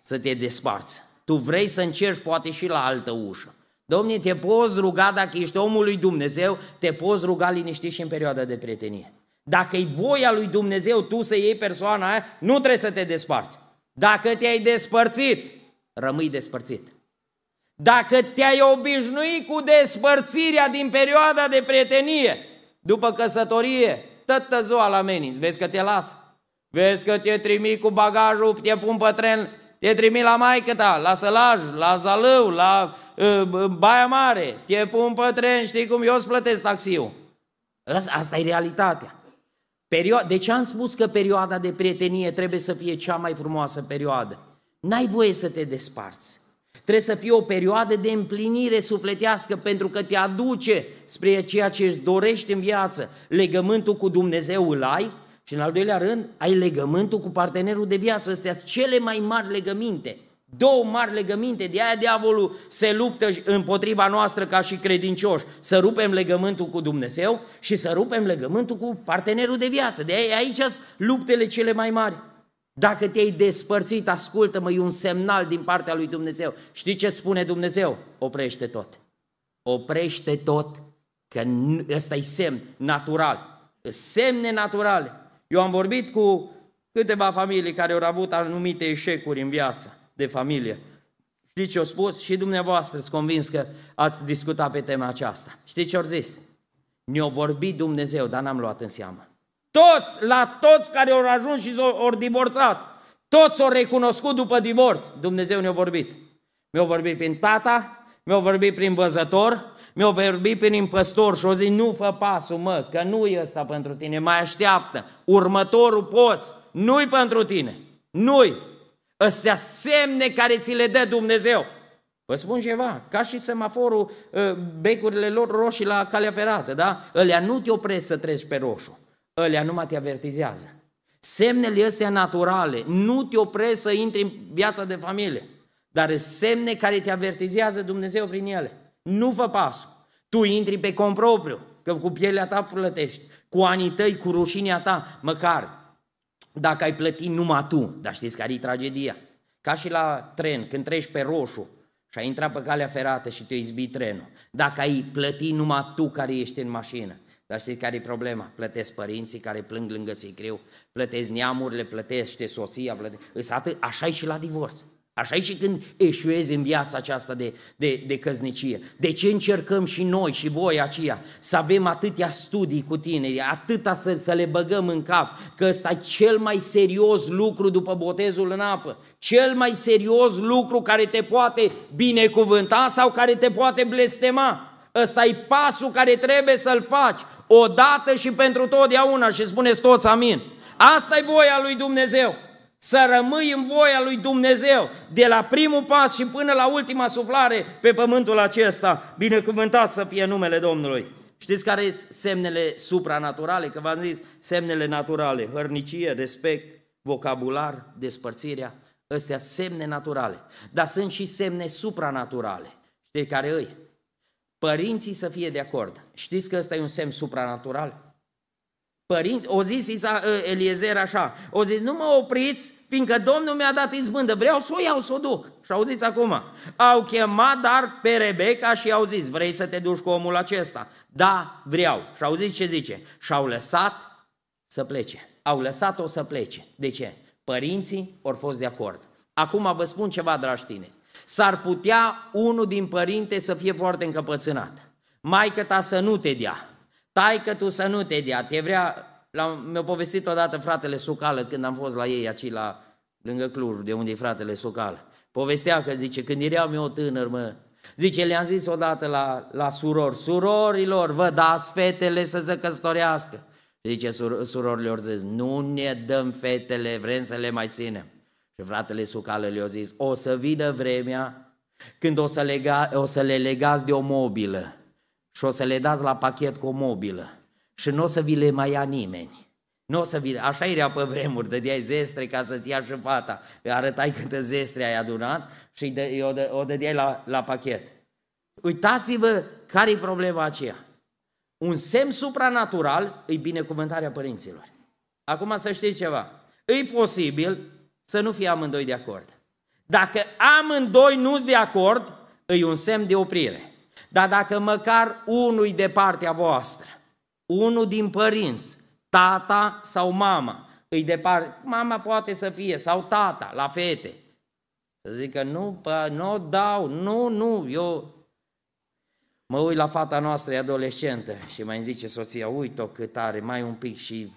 să te desparți, tu vrei să încerci poate și la altă ușă. Domnule, te poți ruga dacă ești omul lui Dumnezeu, te poți ruga liniștit și în perioada de prietenie. Dacă e voia lui Dumnezeu tu să iei persoana aia, nu trebuie să te desparți. Dacă te-ai despărțit, rămâi despărțit. Dacă te-ai obișnuit cu despărțirea din perioada de prietenie, după căsătorie, tătă ziua la meniți, vezi că te las, vezi că te trimi cu bagajul, te pun pe tren, te trimi la maică ta, la Sălaj, la Zalău, la uh, Baia Mare, te pun pe tren, știi cum eu îți plătesc taxiul. Asta e realitatea. Perio- de ce am spus că perioada de prietenie trebuie să fie cea mai frumoasă perioadă? N-ai voie să te desparți. Trebuie să fie o perioadă de împlinire sufletească pentru că te aduce spre ceea ce îți dorești în viață. Legământul cu Dumnezeu îl ai și în al doilea rând ai legământul cu partenerul de viață. Astea sunt cele mai mari legăminte. Două mari legăminte, de aia diavolul se luptă împotriva noastră ca și credincioși. Să rupem legământul cu Dumnezeu și să rupem legământul cu partenerul de viață. De aia aici sunt luptele cele mai mari. Dacă te-ai despărțit, ascultă-mă, e un semnal din partea lui Dumnezeu. Știi ce spune Dumnezeu? Oprește tot. Oprește tot, că ăsta e semn natural. Semne naturale. Eu am vorbit cu câteva familii care au avut anumite eșecuri în viață de familie. Știți ce au spus? Și dumneavoastră sunt convins că ați discutat pe tema aceasta. Știți ce au zis? Ne-a vorbit Dumnezeu, dar n-am luat în seamă. Toți, la toți care au ajuns și au divorțat, toți au recunoscut după divorț. Dumnezeu ne-a vorbit. Mi-a vorbit prin tata, mi-a vorbit prin văzător, mi-a vorbit prin păstor și o zi, nu fă pasul, mă, că nu e ăsta pentru tine, mai așteaptă. Următorul poți, nu-i pentru tine, nu-i. Astea semne care ți le dă Dumnezeu. Vă spun ceva, ca și semaforul, ă, becurile lor roșii la calea ferată, da? Ălea nu te opresc să treci pe roșu, ălea numai te avertizează. Semnele astea naturale nu te opresc să intri în viața de familie, dar semne care te avertizează Dumnezeu prin ele. Nu fă pasul. Tu intri pe compropriu, că cu pielea ta plătești, cu anii tăi, cu rușinea ta, măcar dacă ai plătit numai tu, dar știți care e tragedia? Ca și la tren, când treci pe roșu și ai intrat pe calea ferată și te izbi trenul, dacă ai plătit numai tu care ești în mașină, dar știți care e problema? Plătesc părinții care plâng lângă sicriu, plătesc neamurile, plătește soția, plătesc... Atât, așa e și la divorț. Așa e și când eșuezi în viața aceasta de, de, de căznicie. De ce încercăm și noi și voi aceia să avem atâtea studii cu tine, atâta să, să le băgăm în cap, că ăsta e cel mai serios lucru după botezul în apă, cel mai serios lucru care te poate binecuvânta sau care te poate blestema. Ăsta e pasul care trebuie să-l faci odată și pentru totdeauna și spuneți toți amin. Asta e voia lui Dumnezeu să rămâi în voia lui Dumnezeu, de la primul pas și până la ultima suflare pe pământul acesta. Binecuvântat să fie numele Domnului. Știți care sunt semnele supranaturale? Că v-am zis, semnele naturale, hărnicie, respect, vocabular, despărțirea, astea semne naturale. Dar sunt și semne supranaturale. Știi care îi? Părinții să fie de acord. Știți că ăsta e un semn supranatural? Părinți, o zis Isa, ă, Eliezer așa, o zis, nu mă opriți, fiindcă Domnul mi-a dat izbândă, vreau să o iau, să o duc. Și auziți acum, au chemat dar pe Rebecca și au zis, vrei să te duci cu omul acesta? Da, vreau. Și auziți ce zice? Și-au lăsat să plece. Au lăsat-o să plece. De ce? Părinții au fost de acord. Acum vă spun ceva, dragi tineri. S-ar putea unul din părinte să fie foarte încăpățânat. Maică ta să nu te dea tai că tu să nu te dea, te vrea, mi-a povestit odată fratele Sucală când am fost la ei aici la, lângă Cluj, de unde e fratele Sucală. Povestea că zice, când eram eu tânăr, mă, zice, le-am zis odată la, la surori, surorilor, vă dați fetele să se căsătorească. Zice, sur, surorilor zis, nu ne dăm fetele, vrem să le mai ținem. Și fratele Sucală le-a zis, o să vină vremea când o să, lega, o să le legați de o mobilă și o să le dați la pachet cu o mobilă și nu o să vi le mai ia nimeni. Nu o să vi Așa era pe vremuri, dădeai zestre ca să-ți ia și fata, arătai câtă zestre ai adunat și o, dă, o dădeai la, la pachet. Uitați-vă care e problema aceea. Un semn supranatural e binecuvântarea părinților. Acum să știți ceva. E posibil să nu fie amândoi de acord. Dacă amândoi nu sunt de acord, e un semn de oprire. Dar dacă măcar unul de partea voastră, unul din părinți, tata sau mama, îi de parte, mama poate să fie, sau tata, la fete, să zică, nu, pă, nu dau, nu, nu, eu mă uit la fata noastră, e adolescentă, și mai îmi zice soția, uite-o cât are, mai un pic și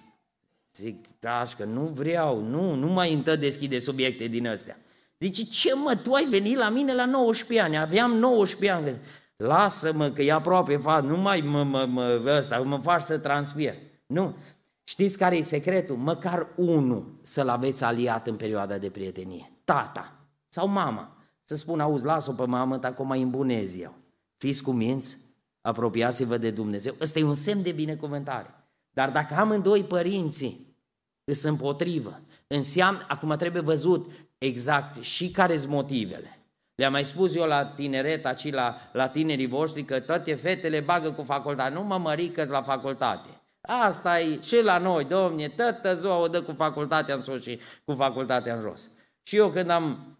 zic, da, că nu vreau, nu, nu mai întă deschide subiecte din astea. Zice, ce mă, tu ai venit la mine la 19 ani, aveam 19 ani lasă-mă că e aproape, fa, nu mai mă, mă, mă, ăsta, mă faci să transpir. Nu. Știți care e secretul? Măcar unul să-l aveți aliat în perioada de prietenie. Tata sau mama. Să spun, auzi, lasă-o pe mamă, ta cum mai îmbunezi eu. Fiți cu minți, apropiați-vă de Dumnezeu. Ăsta e un semn de binecuvântare. Dar dacă amândoi părinții îs împotrivă, înseamnă, acum trebuie văzut exact și care sunt motivele. Le-am mai spus eu la tineret, aici la, la tinerii voștri, că toate fetele bagă cu facultate. Nu mă mărică la facultate. Asta e și la noi, domne, toată ziua o dă cu facultatea în sus și cu facultatea în jos. Și eu când am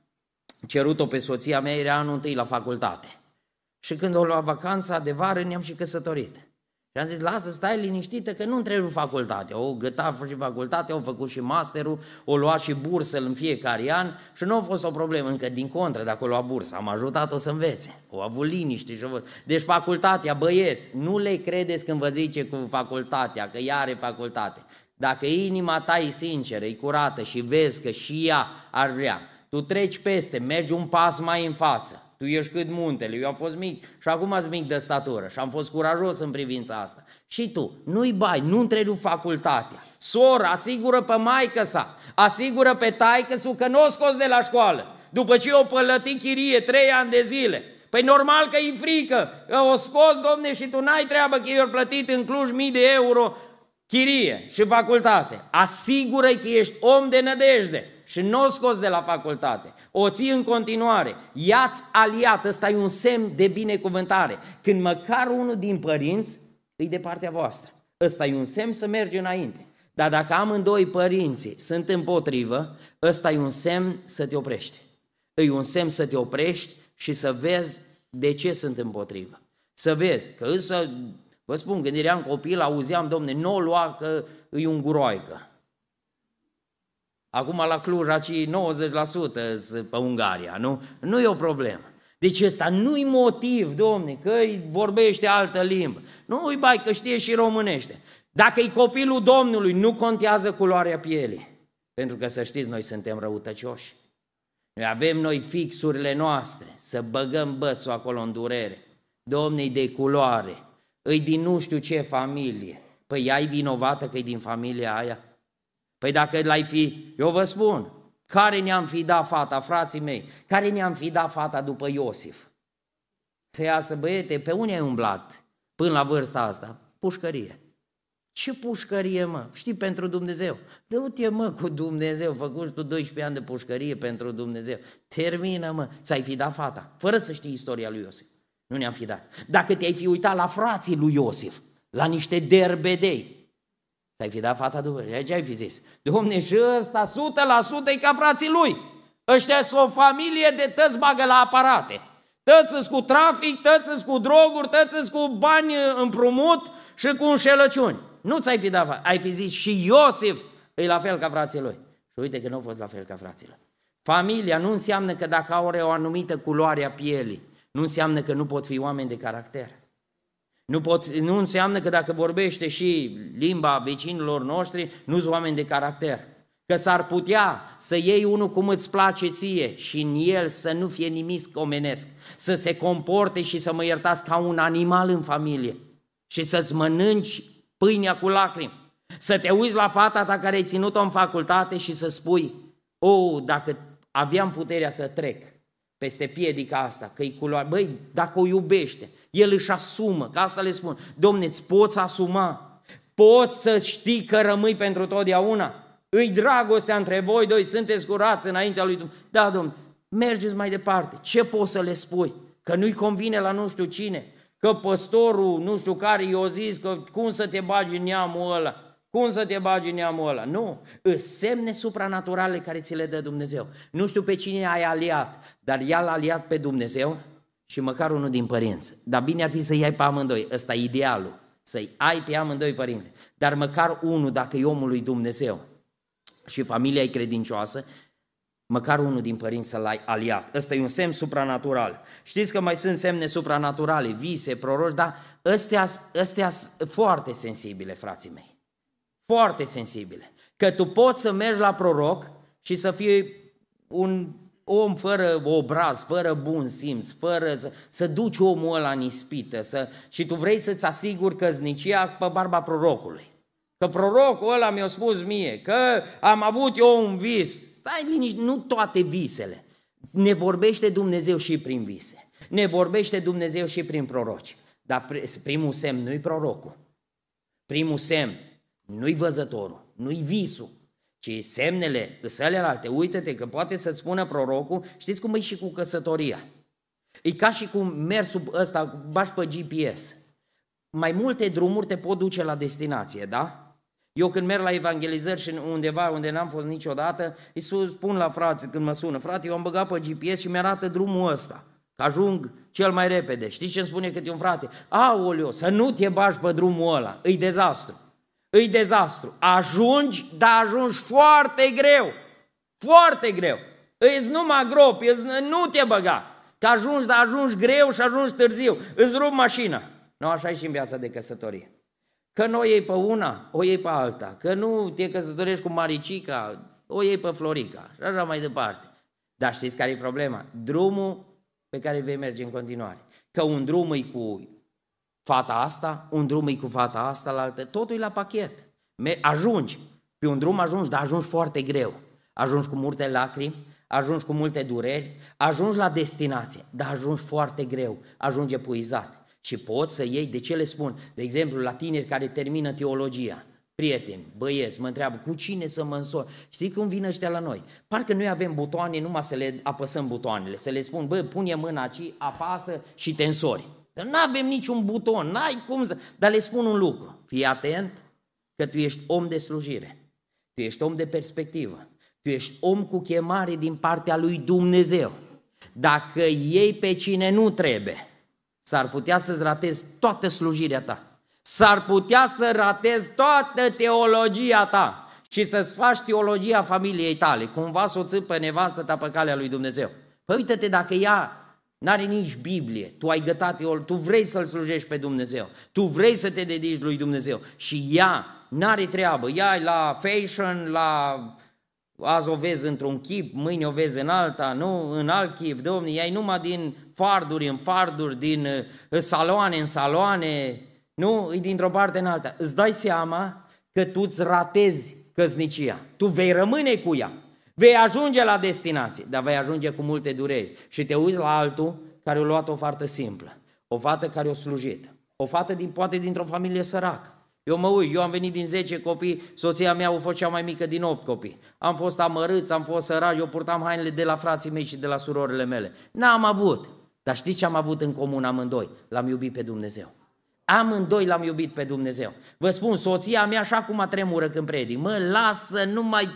cerut-o pe soția mea, era anul întâi la facultate. Și când o luat vacanța de vară, ne-am și căsătorit. Și am zis, lasă, stai liniștită că nu trebuie facultate. O găta și facultate, au făcut și masterul, o lua și bursă în fiecare an și nu a fost o problemă încă din contră dacă o lua bursă. Am ajutat-o să învețe. O avut liniște și Deci facultatea, băieți, nu le credeți când vă zice cu facultatea, că ea are facultate. Dacă inima ta e sinceră, e curată și vezi că și ea ar vrea, tu treci peste, mergi un pas mai în față tu ești cât muntele, eu am fost mic și acum sunt mic de statură și am fost curajos în privința asta. Și tu, nu-i bai, nu întrerup facultatea. Sora, asigură pe maică sa, asigură pe taică su că nu o scos de la școală. După ce o pălăti chirie trei ani de zile. Păi normal că e frică, că o scos, domne, și tu n-ai treabă că i-au plătit în Cluj mii de euro chirie și facultate. Asigură că ești om de nădejde și nu o scos de la facultate, o ții în continuare, ia-ți aliat, ăsta e un semn de binecuvântare. Când măcar unul din părinți îi de partea voastră, ăsta e un semn să mergi înainte. Dar dacă amândoi părinții sunt împotrivă, ăsta e un semn să te oprești. E un semn să te oprești și să vezi de ce sunt împotrivă. Să vezi că însă, vă spun, când eram copil, auzeam, domne, nu o lua că e un guroaică Acum la Cluj, aici 90% pe Ungaria, nu? Nu e o problemă. Deci ăsta nu-i motiv, domne, că îi vorbește altă limbă. Nu îi bai că știe și românește. Dacă e copilul Domnului, nu contează culoarea pielii. Pentru că să știți, noi suntem răutăcioși. Noi avem noi fixurile noastre, să băgăm bățul acolo în durere. Domnei de culoare, îi din nu știu ce familie. Păi ea vinovată că e din familia aia? Păi dacă l-ai fi, eu vă spun, care ne-am fi dat fata, frații mei? Care ne-am fi dat fata după Iosif? Să iasă, băiete, pe unde ai umblat până la vârsta asta? Pușcărie. Ce pușcărie, mă? Știi, pentru Dumnezeu. De uite, mă, cu Dumnezeu, făcut tu 12 ani de pușcărie pentru Dumnezeu. Termină, mă, ți-ai fi dat fata, fără să știi istoria lui Iosif. Nu ne-am fi dat. Dacă te-ai fi uitat la frații lui Iosif, la niște derbedei, ți-ai fi dat fata după ce ai fi zis? Domne, și ăsta 100% e ca frații lui. Ăștia sunt o familie de tăți bagă la aparate. Tăți cu trafic, tăți cu droguri, tăți cu bani împrumut și cu înșelăciuni. Nu ți-ai fi dat, ai fi zis și Iosif e la fel ca frații lui. Și uite că nu a fost la fel ca frații lui. Familia nu înseamnă că dacă au o anumită culoare a pielii, nu înseamnă că nu pot fi oameni de caracter. Nu, pot, nu înseamnă că dacă vorbește și limba vecinilor noștri, nu sunt oameni de caracter. Că s-ar putea să iei unul cum îți place ție și în el să nu fie nimic omenesc, să se comporte și să mă iertați ca un animal în familie și să-ți mănânci pâinea cu lacrimi. Să te uiți la fata ta care ai ținut-o în facultate și să spui, o, oh, dacă aveam puterea să trec peste piedica asta, că e culoare, băi, dacă o iubește, el își asumă, că asta le spun, domne, îți poți asuma, poți să știi că rămâi pentru totdeauna, îi dragostea între voi doi, sunteți curați înaintea lui Dumnezeu. Da, domne, mergeți mai departe, ce poți să le spui? Că nu-i convine la nu știu cine, că păstorul, nu știu care, i-a zis că cum să te bagi în neamul ăla, cum să te bagi în neamul ăla? Nu, îs semne supranaturale care ți le dă Dumnezeu. Nu știu pe cine ai aliat, dar ea l-a aliat pe Dumnezeu și măcar unul din părinți. Dar bine ar fi să-i ai pe amândoi, ăsta e idealul, să-i ai pe amândoi părinți. Dar măcar unul, dacă e omul lui Dumnezeu și familia e credincioasă, măcar unul din părinți să l-ai aliat. Ăsta e un semn supranatural. Știți că mai sunt semne supranaturale, vise, proroci, dar ăstea, ăstea foarte sensibile, frații mei. Foarte sensibile. Că tu poți să mergi la proroc și să fii un om fără obraz, fără bun simț, fără să, să duci omul ăla în ispită să, și tu vrei să-ți asiguri căznicia pe barba prorocului. Că prorocul ăla mi-a spus mie că am avut eu un vis, Stai liniște, nu toate visele. Ne vorbește Dumnezeu și prin vise. Ne vorbește Dumnezeu și prin proroci. Dar primul semn nu-i prorocul. Primul semn nu-i văzătorul, nu-i visul, ci semnele alte. Uită-te că poate să-ți spună prorocul, știți cum e și cu căsătoria. E ca și cum mersul ăsta, bași pe GPS. Mai multe drumuri te pot duce la destinație, da? Eu când merg la evangelizări și undeva unde n-am fost niciodată, îi spun la frați când mă sună, frate, eu am băgat pe GPS și mi-arată drumul ăsta, că ajung cel mai repede. Știți ce îmi spune câte un frate? Aoleo, să nu te bagi pe drumul ăla, îi dezastru. Îi dezastru. Ajungi, dar ajungi foarte greu. Foarte greu. Îți numai gropi, îți, nu te băga. Că ajungi, dar ajungi greu și ajungi târziu. Îți rup mașina. Nu așa e și în viața de căsătorie. Că nu o iei pe una, o iei pe alta. Că nu te căsătorești cu Maricica, o iei pe Florica și așa mai departe. Dar știți care e problema? Drumul pe care vei merge în continuare. Că un drum e cu fata asta, un drum e cu fata asta, la altă, totul e la pachet. Ajungi, pe un drum ajungi, dar ajungi foarte greu. Ajungi cu multe lacrimi, ajungi cu multe dureri, ajungi la destinație, dar ajungi foarte greu, ajungi epuizat. Și poți să iei, de ce le spun? De exemplu, la tineri care termină teologia, prieteni, băieți, mă întreabă, cu cine să mă însor? Știi cum vin ăștia la noi? Parcă noi avem butoane, numai să le apăsăm butoanele, să le spun, bă, pune mâna aici, apasă și te însori. Dar nu avem niciun buton, n-ai cum să... Dar le spun un lucru, fii atent că tu ești om de slujire, tu ești om de perspectivă, tu ești om cu chemare din partea lui Dumnezeu. Dacă iei pe cine nu trebuie, S-ar putea să-ți ratezi toată slujirea ta. S-ar putea să ratezi toată teologia ta. și să-ți faci teologia familiei tale, cumva să o țâpă nevastă ta pe calea lui Dumnezeu. Păi uite-te dacă ea N-are nici Biblie. Tu ai gătat, tu vrei să-L slujești pe Dumnezeu. Tu vrei să te dedici lui Dumnezeu. Și ea n-are treabă. Ea e la fashion, la... Azi o vezi într-un chip, mâine o vezi în alta, nu în alt chip. Domnule, ea e numai din farduri în farduri, din uh, saloane în saloane, nu? E dintr-o parte în alta. Îți dai seama că tu îți ratezi căsnicia. Tu vei rămâne cu ea. Vei ajunge la destinație, dar vei ajunge cu multe dureri. Și te uiți la altul care a luat o fată simplă, o fată care a slujit, o fată din, poate dintr-o familie săracă. Eu mă uit, eu am venit din 10 copii, soția mea a fost cea mai mică din 8 copii. Am fost amărâți, am fost săraci, eu purtam hainele de la frații mei și de la surorile mele. N-am avut, dar știți ce am avut în comun amândoi? L-am iubit pe Dumnezeu. Amândoi l-am iubit pe Dumnezeu. Vă spun, soția mea așa cum a tremură când predic. Mă, lasă, nu mai...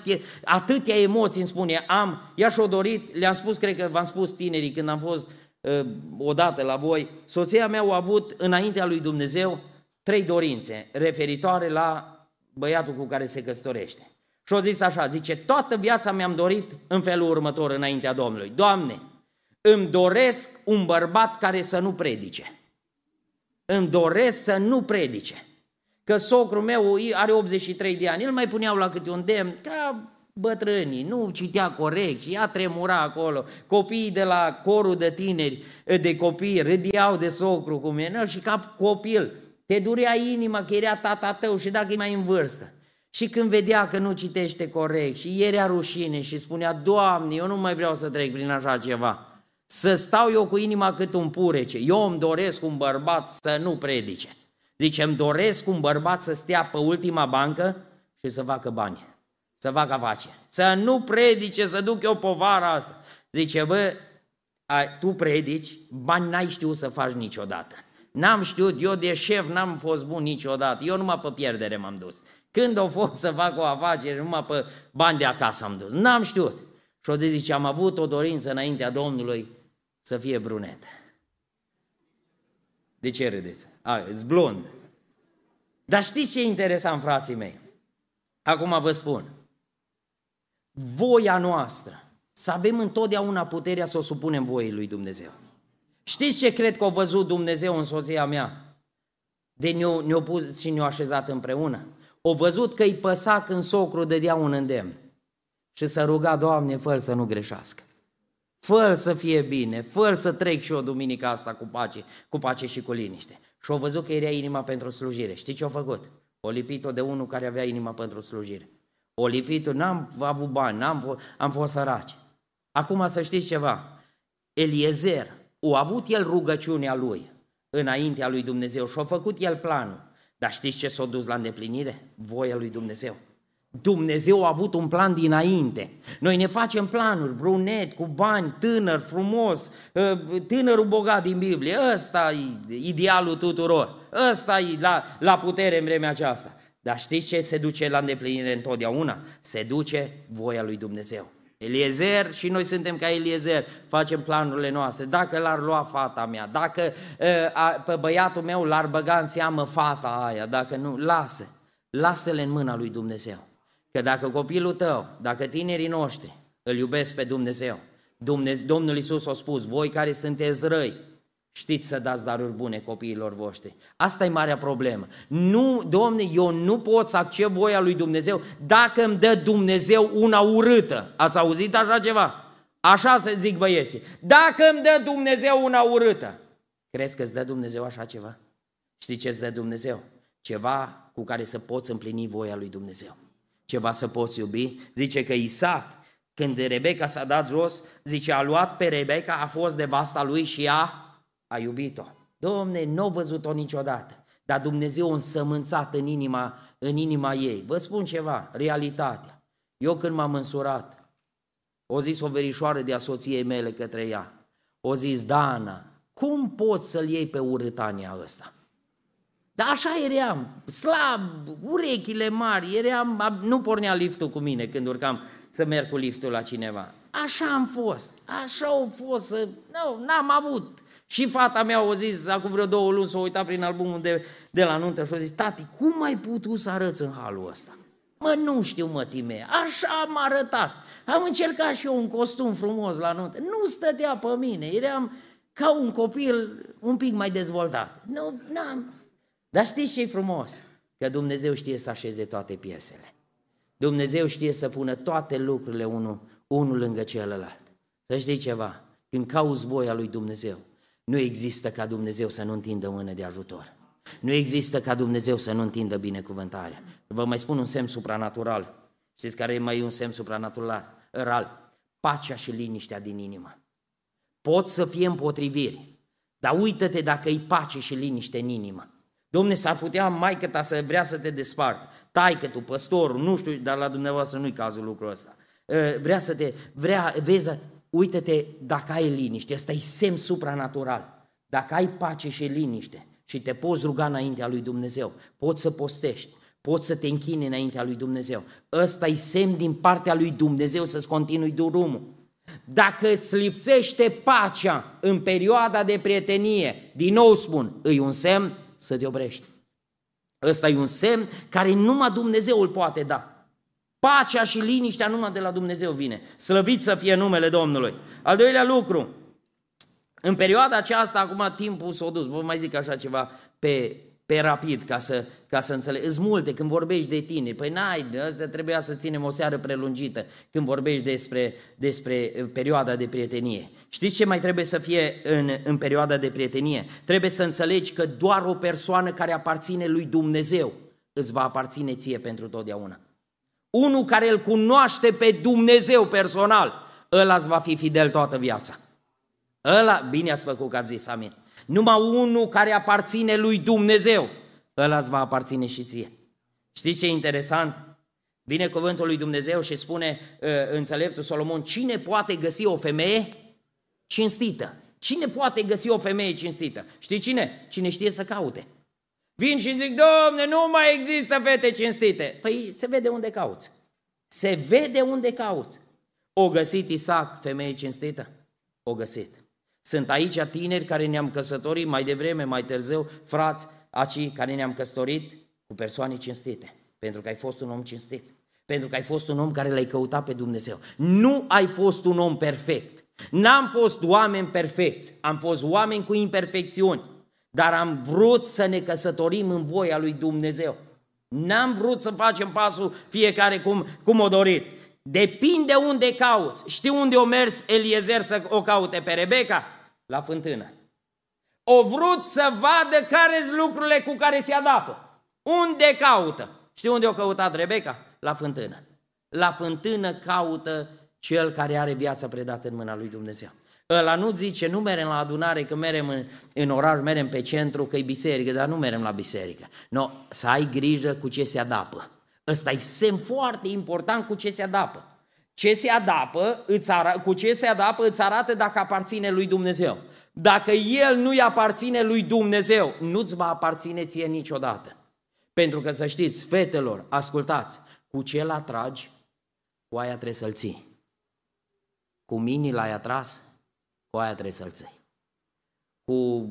Atâtea emoții îmi spune. Am, ea și-o dorit, le-am spus, cred că v-am spus tinerii când am fost uh, odată la voi. Soția mea a avut înaintea lui Dumnezeu trei dorințe referitoare la băiatul cu care se căsătorește. Și o zis așa, zice, toată viața mi-am dorit în felul următor înaintea Domnului. Doamne, îmi doresc un bărbat care să nu predice îmi doresc să nu predice. Că socrul meu are 83 de ani, el mai puneau la câte un demn, ca bătrânii, nu citea corect și ea tremura acolo. Copiii de la corul de tineri, de copii, râdeau de socru cum e, și ca copil. Te durea inima că era tata tău și dacă e mai în vârstă. Și când vedea că nu citește corect și era rușine și spunea, Doamne, eu nu mai vreau să trec prin așa ceva să stau eu cu inima cât un purece. Eu îmi doresc un bărbat să nu predice. Zice, îmi doresc un bărbat să stea pe ultima bancă și să facă bani, să facă afaceri. Să nu predice, să duc eu povara asta. Zice, bă, tu predici, bani n-ai știut să faci niciodată. N-am știut, eu de șef n-am fost bun niciodată, eu numai pe pierdere m-am dus. Când au fost să fac o afacere, numai pe bani de acasă am dus. N-am știut. Și o zice, am avut o dorință înaintea Domnului să fie brunet. De ce râdeți? A, e blond. Dar știți ce e interesant, frații mei? Acum vă spun. Voia noastră, să avem întotdeauna puterea să o supunem voii lui Dumnezeu. Știți ce cred că a văzut Dumnezeu în soția mea? De ne-o, ne pus și ne-o așezat împreună. O văzut că îi păsa când socru dădea un îndemn și să ruga, Doamne, fă să nu greșească. Fă să fie bine, fă să trec și o duminică asta cu pace, cu pace și cu liniște. Și au văzut că era inima pentru slujire. Știți ce au făcut? O lipit-o de unul care avea inima pentru slujire. O lipit-o, n-am avut bani, n-am, am fost săraci. Acum să știți ceva, Eliezer, o avut el rugăciunea lui înaintea lui Dumnezeu și a făcut el planul. Dar știți ce s-a dus la îndeplinire? Voia lui Dumnezeu. Dumnezeu a avut un plan dinainte. Noi ne facem planuri, brunet, cu bani, tânăr, frumos, ă, tânărul bogat din Biblie. Ăsta e idealul tuturor. Ăsta e la, la putere în vremea aceasta. Dar știți ce se duce la îndeplinire întotdeauna? Se duce voia lui Dumnezeu. Eliezer și noi suntem ca Eliezer, facem planurile noastre. Dacă l-ar lua fata mea, dacă ă, pe băiatul meu l-ar băga în seamă fata aia, dacă nu, lasă, lasă-le în mâna lui Dumnezeu. Că dacă copilul tău, dacă tinerii noștri îl iubesc pe Dumnezeu, Dumnezeu Domnul Iisus a spus, voi care sunteți răi, știți să dați daruri bune copiilor voștri. Asta e marea problemă. Nu, Domne, eu nu pot să accept voia lui Dumnezeu dacă îmi dă Dumnezeu una urâtă. Ați auzit așa ceva? Așa se zic băieții. Dacă îmi dă Dumnezeu una urâtă, crezi că îți dă Dumnezeu așa ceva? Știi ce îți dă Dumnezeu? Ceva cu care să poți împlini voia lui Dumnezeu ceva să poți iubi. Zice că Isaac, când Rebecca s-a dat jos, zice, a luat pe Rebecca, a fost de vasta lui și a, a iubit-o. Domne, nu a văzut-o niciodată, dar Dumnezeu a însămânțat în inima, în inima ei. Vă spun ceva, realitatea. Eu când m-am însurat, o zis o verișoară de asoției mele către ea, o zis, Dana, cum poți să-l iei pe urâtania ăsta? Dar așa eram, slab, urechile mari, eram, nu pornea liftul cu mine când urcam să merg cu liftul la cineva. Așa am fost, așa au fost, să... nu, n-am avut. Și fata mea a zis, acum vreo două luni, s-a uitat prin albumul de, de la nuntă și a zis, tati, cum ai putut să arăți în halul ăsta? Mă, nu știu, mă, Timea, așa am arătat. Am încercat și eu un costum frumos la nuntă. Nu stătea pe mine, eram ca un copil un pic mai dezvoltat. Nu, n-am. Dar știți ce e frumos? Că Dumnezeu știe să așeze toate piesele. Dumnezeu știe să pună toate lucrurile unul, unul lângă celălalt. Să știi ceva, când cauți voia lui Dumnezeu, nu există ca Dumnezeu să nu întindă mână de ajutor. Nu există ca Dumnezeu să nu întindă binecuvântarea. Vă mai spun un semn supranatural. Știți care e mai un semn supranatural? Pacea și liniștea din inimă. Pot să fie împotriviri, dar uită-te dacă e pace și liniște în inimă. Domne, s-ar putea maică ta să vrea să te despart, taică tu, păstorul, nu știu, dar la dumneavoastră nu-i cazul lucrul ăsta. Ă, vrea să te, vrea, vezi, uită-te dacă ai liniște, ăsta e semn supranatural. Dacă ai pace și liniște și te poți ruga înaintea lui Dumnezeu, poți să postești, poți să te închini înaintea lui Dumnezeu. Ăsta e semn din partea lui Dumnezeu să-ți continui drumul. Dacă îți lipsește pacea în perioada de prietenie, din nou spun, îi un semn să te oprești. Ăsta e un semn care numai Dumnezeu îl poate da. Pacea și liniștea numai de la Dumnezeu vine. Slăvit să fie numele Domnului. Al doilea lucru, în perioada aceasta, acum timpul s-a dus, vă mai zic așa ceva pe pe rapid ca să, ca să înțelegi. Îți multe când vorbești de tine. Păi n-ai, asta trebuia să ținem o seară prelungită când vorbești despre, despre uh, perioada de prietenie. Știți ce mai trebuie să fie în, în perioada de prietenie? Trebuie să înțelegi că doar o persoană care aparține lui Dumnezeu îți va aparține ție pentru totdeauna. Unul care îl cunoaște pe Dumnezeu personal, ăla îți va fi fidel toată viața. Ăla, bine ați făcut că ați zis, amin. Numai unul care aparține lui Dumnezeu, ăla îți va aparține și ție. Știți ce e interesant? Vine cuvântul lui Dumnezeu și spune uh, înțeleptul Solomon, cine poate găsi o femeie cinstită? Cine poate găsi o femeie cinstită? Știi cine? Cine știe să caute. Vin și zic, domne, nu mai există fete cinstite. Păi se vede unde cauți. Se vede unde cauți. O găsit Isaac, femeie cinstită? O găsit. Sunt aici tineri care ne-am căsătorit mai devreme, mai târziu, frați, acei care ne-am căsătorit cu persoane cinstite, pentru că ai fost un om cinstit, pentru că ai fost un om care l-ai căutat pe Dumnezeu. Nu ai fost un om perfect. N-am fost oameni perfecți, am fost oameni cu imperfecțiuni, dar am vrut să ne căsătorim în voia lui Dumnezeu. N-am vrut să facem pasul fiecare cum, cum o dorit. Depinde unde cauți. Știi unde o mers Eliezer să o caute pe Rebecca? La fântână. O vrut să vadă care sunt lucrurile cu care se adapă. Unde caută? Știi unde o căutat Rebecca? La fântână. La fântână caută cel care are viața predată în mâna lui Dumnezeu. Ăla nu zice, nu merem la adunare, că merem în, în oraș, merem pe centru, că e biserică, dar nu merem la biserică. No, să ai grijă cu ce se adapă. Ăsta e semn foarte important cu ce se adapă. Ce se adapă, îți arată, cu ce se adapă îți arată dacă aparține lui Dumnezeu. Dacă el nu-i aparține lui Dumnezeu, nu-ți va aparține ție niciodată. Pentru că să știți, fetelor, ascultați, cu ce l atragi, cu aia trebuie să-l ții. Cu mini l-ai atras, cu aia trebuie să-l ții. Cu,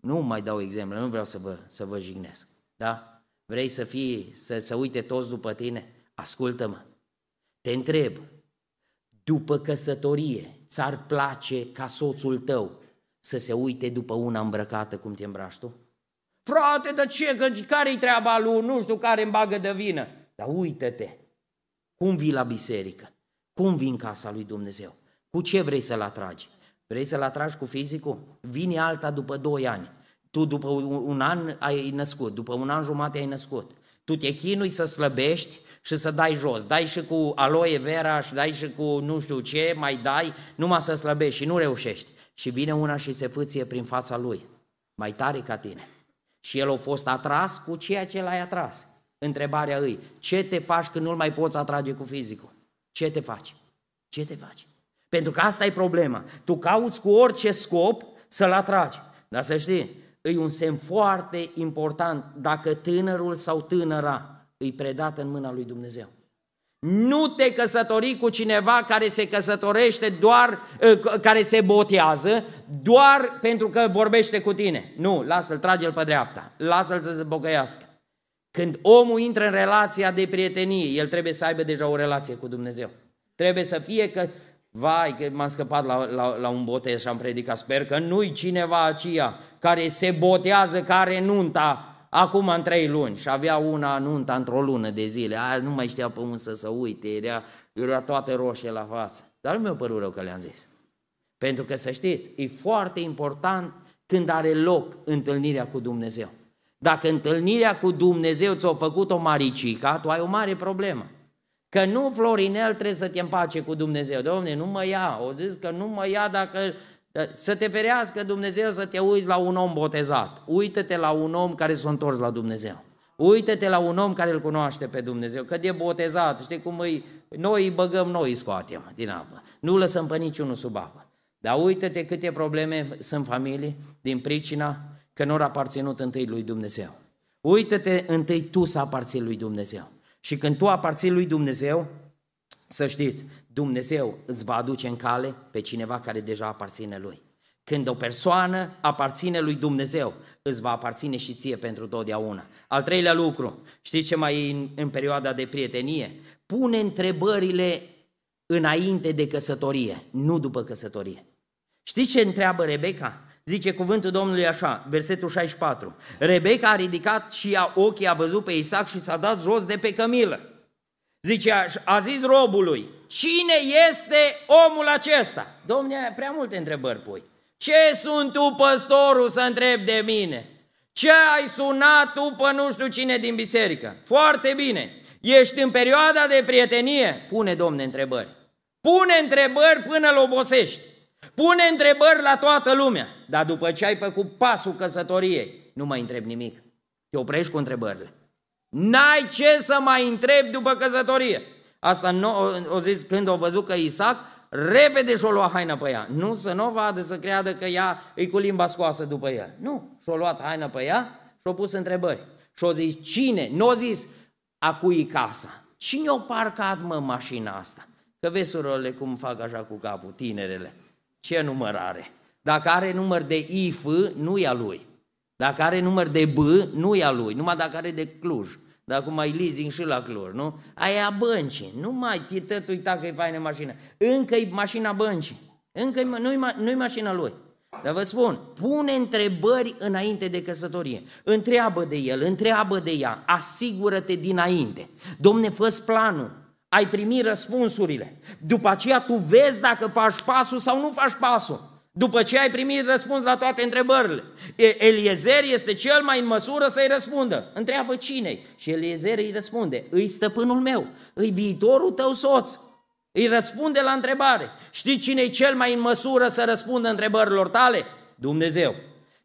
nu mai dau exemple, nu vreau să vă, să vă jignesc, da? Vrei să fii, să, să uite toți după tine? Ascultă-mă, te întreb, după căsătorie, ți-ar place ca soțul tău să se uite după una îmbrăcată cum te îmbraci tu? Frate, de ce? Că care-i treaba lui? Nu știu care îmi bagă de vină. Dar uită-te, cum vii la biserică? Cum vii în casa lui Dumnezeu? Cu ce vrei să-l atragi? Vrei să-l atragi cu fizicul? Vine alta după doi ani. Tu după un an ai născut, după un an jumate ai născut. Tu te chinui să slăbești, și să dai jos. Dai și cu aloe vera și dai și cu nu știu ce, mai dai, numai să slăbești și nu reușești. Și vine una și se fâție prin fața lui, mai tare ca tine. Și el a fost atras cu ceea ce l-ai atras. Întrebarea îi, ce te faci când nu-l mai poți atrage cu fizicul? Ce te faci? Ce te faci? Pentru că asta e problema. Tu cauți cu orice scop să-l atragi. Dar să știi, e un semn foarte important dacă tânărul sau tânăra îi predată în mâna lui Dumnezeu. Nu te căsători cu cineva care se căsătorește doar, ă, care se botează doar pentru că vorbește cu tine. Nu, lasă-l, trage-l pe dreapta, lasă-l să se bogăiască. Când omul intră în relația de prietenie, el trebuie să aibă deja o relație cu Dumnezeu. Trebuie să fie că, vai, că m-am scăpat la, la, la un botez și am predicat, sper că nu-i cineva aceea care se botează, care nunta acum în trei luni și avea una nunta într-o lună de zile, aia nu mai știa pe unde să se uite, era, era toate roșie la față. Dar nu mi-a părut rău că le-am zis. Pentru că să știți, e foarte important când are loc întâlnirea cu Dumnezeu. Dacă întâlnirea cu Dumnezeu ți-a făcut o maricica, tu ai o mare problemă. Că nu Florinel trebuie să te împace cu Dumnezeu. Domne, nu mă ia. O zis că nu mă ia dacă... Să te ferească Dumnezeu să te uiți la un om botezat. Uită-te la un om care s-a întors la Dumnezeu. Uită-te la un om care îl cunoaște pe Dumnezeu, că de botezat, știi cum îi, noi îi băgăm, noi îi scoatem din apă. Nu lăsăm pe niciunul sub apă. Dar uită-te câte probleme sunt familii din pricina că nu au aparținut întâi lui Dumnezeu. Uită-te întâi tu să aparții lui Dumnezeu. Și când tu aparții lui Dumnezeu, să știți, Dumnezeu îți va aduce în cale pe cineva care deja aparține lui. Când o persoană aparține lui Dumnezeu, îți va aparține și ție pentru totdeauna. Al treilea lucru, știți ce mai e în, în perioada de prietenie? Pune întrebările înainte de căsătorie, nu după căsătorie. Știți ce întreabă Rebecca? Zice cuvântul Domnului așa, versetul 64. Rebecca a ridicat și a ochii, a văzut pe Isaac și s-a dat jos de pe cămilă. Zice, a zis robului, cine este omul acesta? Domne, prea multe întrebări pui. Ce sunt tu, păstorul, să întreb de mine? Ce ai sunat tu pe nu știu cine din biserică? Foarte bine. Ești în perioada de prietenie? Pune, domne, întrebări. Pune întrebări până îl obosești. Pune întrebări la toată lumea. Dar după ce ai făcut pasul căsătoriei, nu mai întreb nimic. Te oprești cu întrebările. N-ai ce să mai întrebi după căsătorie. Asta nu, o zis când o văzut că Isaac, repede și-o lua haina pe ea. Nu să nu vadă să creadă că ea e cu limba scoasă după el. Nu, și-o luat haina pe ea și-o pus întrebări. Și-o zis, cine? Nu o zis, a cui casa? Cine o parcat, mă, mașina asta? Că vezi, surorile, cum fac așa cu capul, tinerele. Ce număr are? Dacă are număr de IF, nu e a lui. Dacă are număr de B, nu e a lui, numai dacă are de Cluj. Dar acum ai leasing și la Cluj, nu? Aia a băncii. Nu mai tot uita că e faină mașină. Încă e mașina băncii. Încă nu-i, nu-i mașina lui. Dar vă spun, pune întrebări înainte de căsătorie. Întreabă de el, întreabă de ea, asigură-te dinainte. Domne, fă planul, ai primit răspunsurile. După aceea tu vezi dacă faci pasul sau nu faci pasul. După ce ai primit răspuns la toate întrebările. Eliezer este cel mai în măsură să-i răspundă. Întreabă cine Și Eliezer îi răspunde, îi stăpânul meu, îi viitorul tău soț. Îi răspunde la întrebare. Știi cine e cel mai în măsură să răspundă întrebărilor tale? Dumnezeu.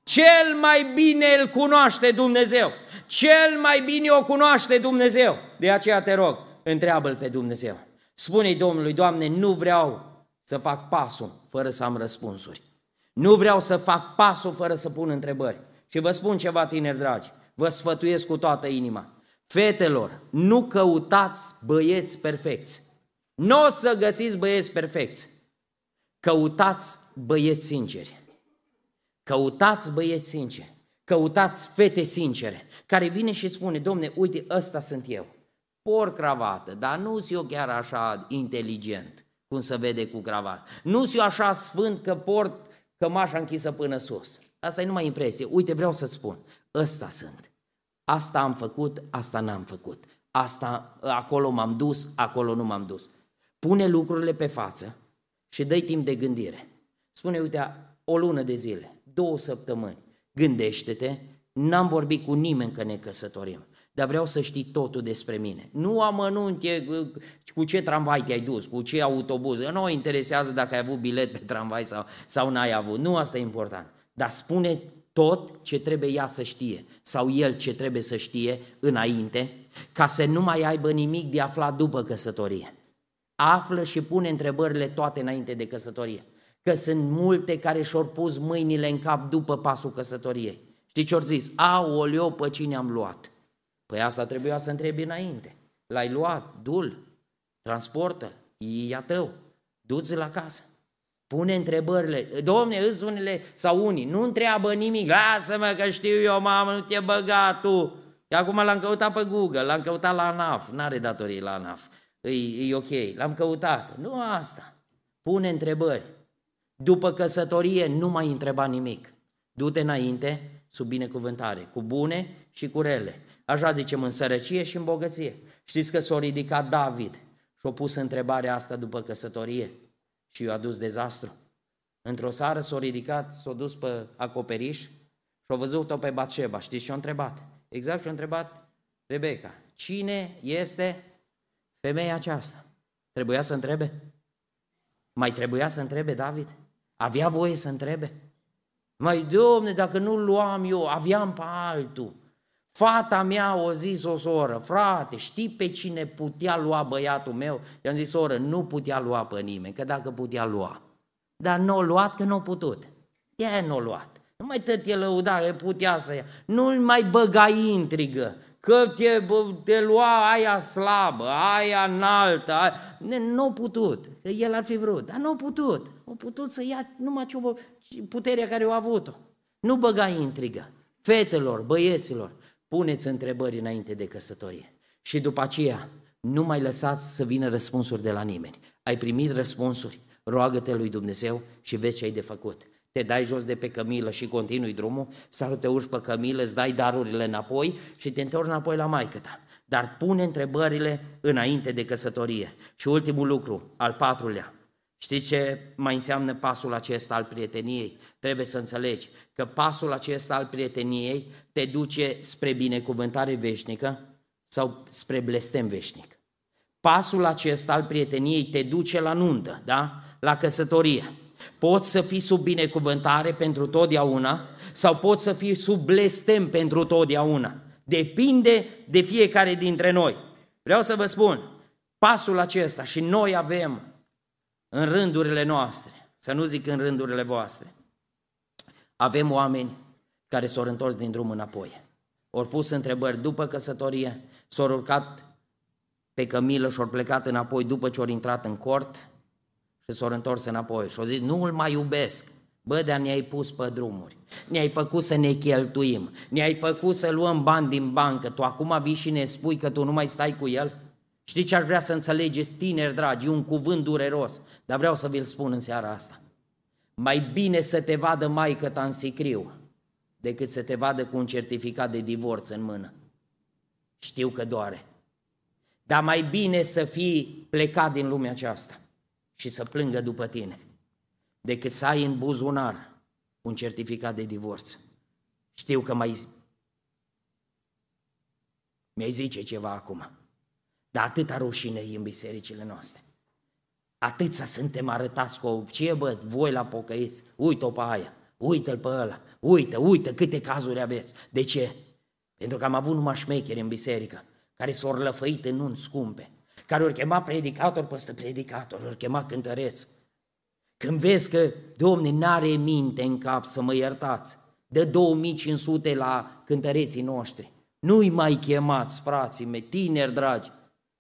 Cel mai bine îl cunoaște Dumnezeu. Cel mai bine o cunoaște Dumnezeu. De aceea te rog, întreabă-L pe Dumnezeu. Spune-i Domnului, Doamne, nu vreau să fac pasul fără să am răspunsuri. Nu vreau să fac pasul fără să pun întrebări. Și vă spun ceva, tineri dragi, vă sfătuiesc cu toată inima. Fetelor, nu căutați băieți perfecți. Nu o să găsiți băieți perfecți. Căutați băieți sinceri. Căutați băieți sinceri. Căutați fete sincere, care vine și spune, domne, uite, ăsta sunt eu. Por cravată, dar nu sunt eu chiar așa inteligent cum se vede cu cravat. Nu sunt așa sfânt că port cămașa închisă până sus. Asta e numai impresie. Uite, vreau să-ți spun, ăsta sunt. Asta am făcut, asta n-am făcut. Asta, acolo m-am dus, acolo nu m-am dus. Pune lucrurile pe față și dă timp de gândire. Spune, uite, o lună de zile, două săptămâni, gândește-te, n-am vorbit cu nimeni că ne căsătorim dar vreau să știi totul despre mine. Nu amănunte cu ce tramvai te-ai dus, cu ce autobuz, nu o interesează dacă ai avut bilet pe tramvai sau, sau n-ai avut, nu asta e important. Dar spune tot ce trebuie ea să știe sau el ce trebuie să știe înainte, ca să nu mai aibă nimic de aflat după căsătorie. Află și pune întrebările toate înainte de căsătorie. Că sunt multe care și-au pus mâinile în cap după pasul căsătoriei. Știi ce-au zis? Aoleo, pe cine am luat? Păi asta trebuia să întrebi înainte. L-ai luat, dul, transportă e a tău, du-ți la casă. Pune întrebările. Domne, îți unele sau unii, nu întreabă nimic. Lasă-mă că știu eu, mamă, nu te băga tu. Acum l-am căutat pe Google, l-am căutat la ANAF, n-are datorii la ANAF, e, e ok, l-am căutat. Nu asta. Pune întrebări. După căsătorie nu mai întreba nimic. Du-te înainte sub binecuvântare, cu bune și cu rele. Așa zicem în sărăcie și în bogăție. Știți că s-a ridicat David și a pus întrebarea asta după căsătorie și i-a adus dezastru. Într-o seară s-a ridicat, s-a dus pe acoperiș și a văzut-o pe Batșeba. Știți ce a întrebat? Exact ce a întrebat Rebecca. Cine este femeia aceasta? Trebuia să întrebe? Mai trebuia să întrebe David? Avea voie să întrebe? Mai, domne, dacă nu luam eu, aveam pe altul. Fata mea o zis o soră, frate, știi pe cine putea lua băiatul meu? I-am zis, soră, nu putea lua pe nimeni, că dacă putea lua. Dar nu o luat că nu a putut. Ea nu a luat. Nu mai tot el lăuda, putea să ia. Nu mai băga intrigă, că te, te lua aia slabă, aia înaltă. Aia... Nu a putut, că el ar fi vrut, dar nu a putut. A putut să ia numai ce puterea care o a avut-o. Nu băga intrigă. Fetelor, băieților, puneți întrebări înainte de căsătorie. Și după aceea, nu mai lăsați să vină răspunsuri de la nimeni. Ai primit răspunsuri, roagă-te lui Dumnezeu și vezi ce ai de făcut. Te dai jos de pe cămilă și continui drumul sau te urci pe cămilă, îți dai darurile înapoi și te întorci înapoi la maică ta. Dar pune întrebările înainte de căsătorie. Și ultimul lucru, al patrulea, Știți ce mai înseamnă pasul acesta al prieteniei? Trebuie să înțelegi că pasul acesta al prieteniei te duce spre binecuvântare veșnică sau spre blestem veșnic. Pasul acesta al prieteniei te duce la nuntă, da? La căsătorie. Poți să fii sub binecuvântare pentru totdeauna sau poți să fii sub blestem pentru totdeauna. Depinde de fiecare dintre noi. Vreau să vă spun, pasul acesta și noi avem în rândurile noastre, să nu zic în rândurile voastre, avem oameni care s-au întors din drum înapoi. Au pus întrebări după căsătorie, s-au urcat pe cămilă și au plecat înapoi după ce au intrat în cort și s-au întors înapoi și au zis, nu îl mai iubesc. Bă, dar ne-ai pus pe drumuri, ne-ai făcut să ne cheltuim, ne-ai făcut să luăm bani din bancă, tu acum vii și ne spui că tu nu mai stai cu el? Știi ce aș vrea să înțelegeți, tineri dragi, un cuvânt dureros, dar vreau să vi-l spun în seara asta. Mai bine să te vadă maică ta în sicriu decât să te vadă cu un certificat de divorț în mână. Știu că doare. Dar mai bine să fii plecat din lumea aceasta și să plângă după tine decât să ai în buzunar un certificat de divorț. Știu că mai mi-ai zice ceva acum. Dar atâta rușine e în bisericile noastre. Atâția suntem arătați cu ce bă, voi la pocăiți, uite-o pe aia, uite-l pe ăla, uite, uite câte cazuri aveți. De ce? Pentru că am avut numai șmecheri în biserică, care s-au răfăit în un scumpe, care ori chema predicator peste predicator, ori chema cântăreț. Când vezi că, domne, n-are minte în cap să mă iertați, dă 2500 la cântăreții noștri. Nu-i mai chemați, frații mei, tineri dragi,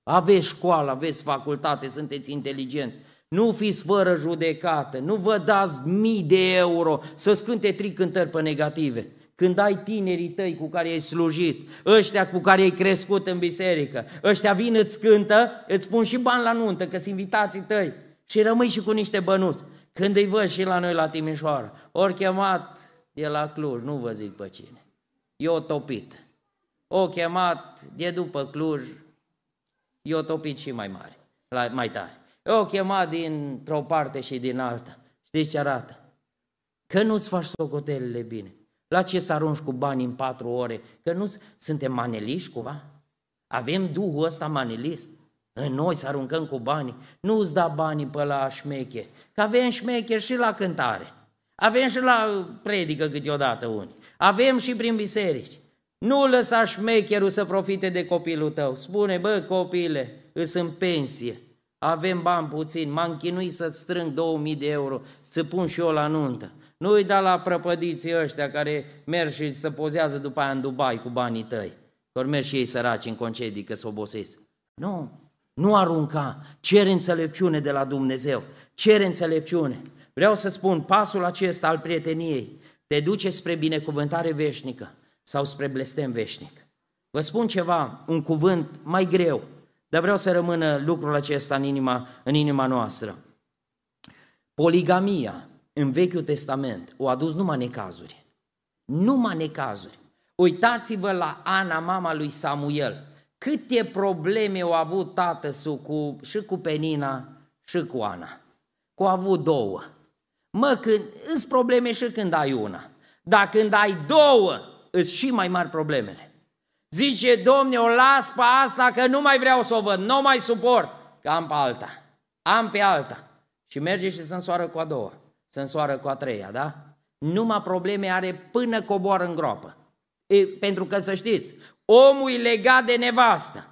aveți școală, aveți facultate, sunteți inteligenți. Nu fiți fără judecată, nu vă dați mii de euro să scânte trei cântări pe negative. Când ai tinerii tăi cu care ai slujit, ăștia cu care ai crescut în biserică, ăștia vin, îți cântă, îți pun și bani la nuntă, că sunt invitații tăi și rămâi și cu niște bănuți. Când îi văd și la noi la Timișoara, ori chemat e la Cluj, nu vă zic pe cine, e o topit. O chemat de după Cluj, e o topit și mai mare, mai tare. E o chemat dintr-o parte și din alta. Știți ce arată? Că nu-ți faci socotelele bine. La ce să arunci cu bani în patru ore? Că nu suntem maneliști cumva? Avem duhul ăsta manelist? În noi să aruncăm cu bani? Nu îți da banii pe la șmecheri, că avem șmecheri și la cântare. Avem și la predică câteodată unii. Avem și prin biserici. Nu lăsa șmecherul să profite de copilul tău. Spune, bă, copile, îs în pensie, avem bani puțin, m-am chinuit să-ți strâng 2000 de euro, ți pun și eu la nuntă. Nu-i da la prăpădiții ăștia care merg și se pozează după aia în Dubai cu banii tăi. Că merg și ei săraci în concedii că s-o Nu, nu arunca, cere înțelepciune de la Dumnezeu, cere înțelepciune. Vreau să spun, pasul acesta al prieteniei. Te duce spre binecuvântare veșnică sau spre blestem veșnic. Vă spun ceva, un cuvânt mai greu, dar vreau să rămână lucrul acesta în inima, în inima noastră. Poligamia în Vechiul Testament o adus numai necazuri. Numai necazuri. Uitați-vă la Ana, mama lui Samuel. Câte probleme au avut tată cu, și cu Penina și cu Ana. Cu au avut două. Mă, când îți probleme și când ai una. Dar când ai două, îți și mai mari problemele. Zice, domne, o las pe asta că nu mai vreau să o văd, nu mai suport, că am pe alta. Am pe alta. Și merge și se însoară cu a doua, se însoară cu a treia, da? Numai probleme are până coboară în groapă. E, pentru că să știți, omul e legat de nevastă.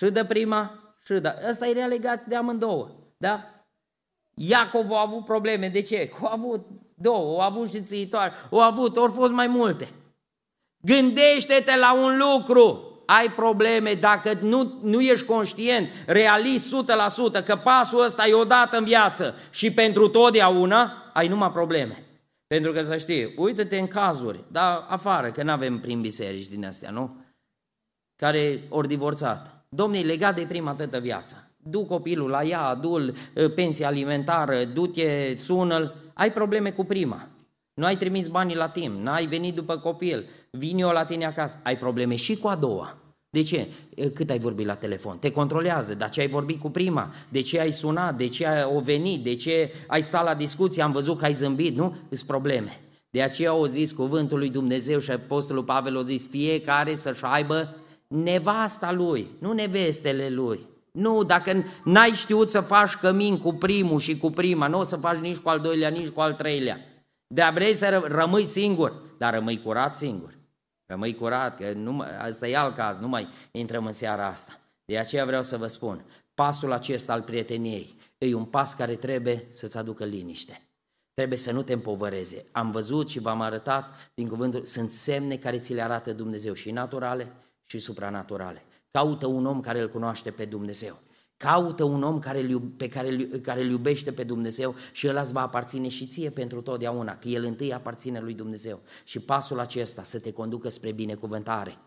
Și de prima, și de... Ăsta era legat de amândouă, da? Iacov a avut probleme, de ce? Că a avut două, a avut și țiitoare, au avut, au fost mai multe. Gândește-te la un lucru, ai probleme dacă nu, nu ești conștient, realist 100% că pasul ăsta e odată în viață și pentru totdeauna, ai numai probleme. Pentru că să știi, uite-te în cazuri, dar afară, că nu avem prin biserici din astea, nu? Care ori divorțat. Domnii legat de prima tătă viață. Du copilul la ea, du pensie alimentară, du-te, sună ai probleme cu prima. Nu ai trimis banii la timp, n-ai venit după copil, vin eu la tine acasă, ai probleme și cu a doua. De ce? Cât ai vorbit la telefon? Te controlează, dar ce ai vorbit cu prima? De ce ai sunat? De ce ai venit? De ce ai stat la discuție? Am văzut că ai zâmbit, nu? Îs probleme. De aceea au zis cuvântul lui Dumnezeu și Apostolul Pavel au zis fiecare să-și aibă nevasta lui, nu nevestele lui. Nu, dacă n-ai știut să faci cămin cu primul și cu prima, nu o să faci nici cu al doilea, nici cu al treilea. De vrei să rămâi singur, dar rămâi curat singur. Rămâi curat, că nu, asta e alt caz, nu mai intrăm în seara asta. De aceea vreau să vă spun, pasul acesta al prieteniei e un pas care trebuie să-ți aducă liniște. Trebuie să nu te împovăreze. Am văzut și v-am arătat din cuvântul, sunt semne care ți le arată Dumnezeu și naturale și supranaturale. Caută un om care îl cunoaște pe Dumnezeu. Caută un om care, pe care, care îl iubește pe Dumnezeu și ăla îți va aparține și ție pentru totdeauna, că el întâi aparține lui Dumnezeu. Și pasul acesta să te conducă spre binecuvântare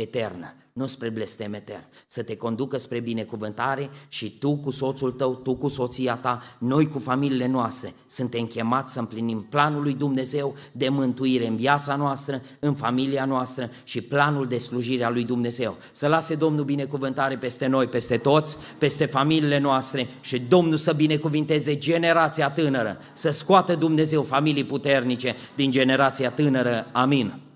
eternă, nu spre blestem etern. Să te conducă spre binecuvântare și tu cu soțul tău, tu cu soția ta, noi cu familiile noastre, suntem chemați să împlinim planul lui Dumnezeu de mântuire în viața noastră, în familia noastră și planul de slujire a lui Dumnezeu. Să lase Domnul binecuvântare peste noi, peste toți, peste familiile noastre și Domnul să binecuvinteze generația tânără, să scoată Dumnezeu familii puternice din generația tânără. Amin.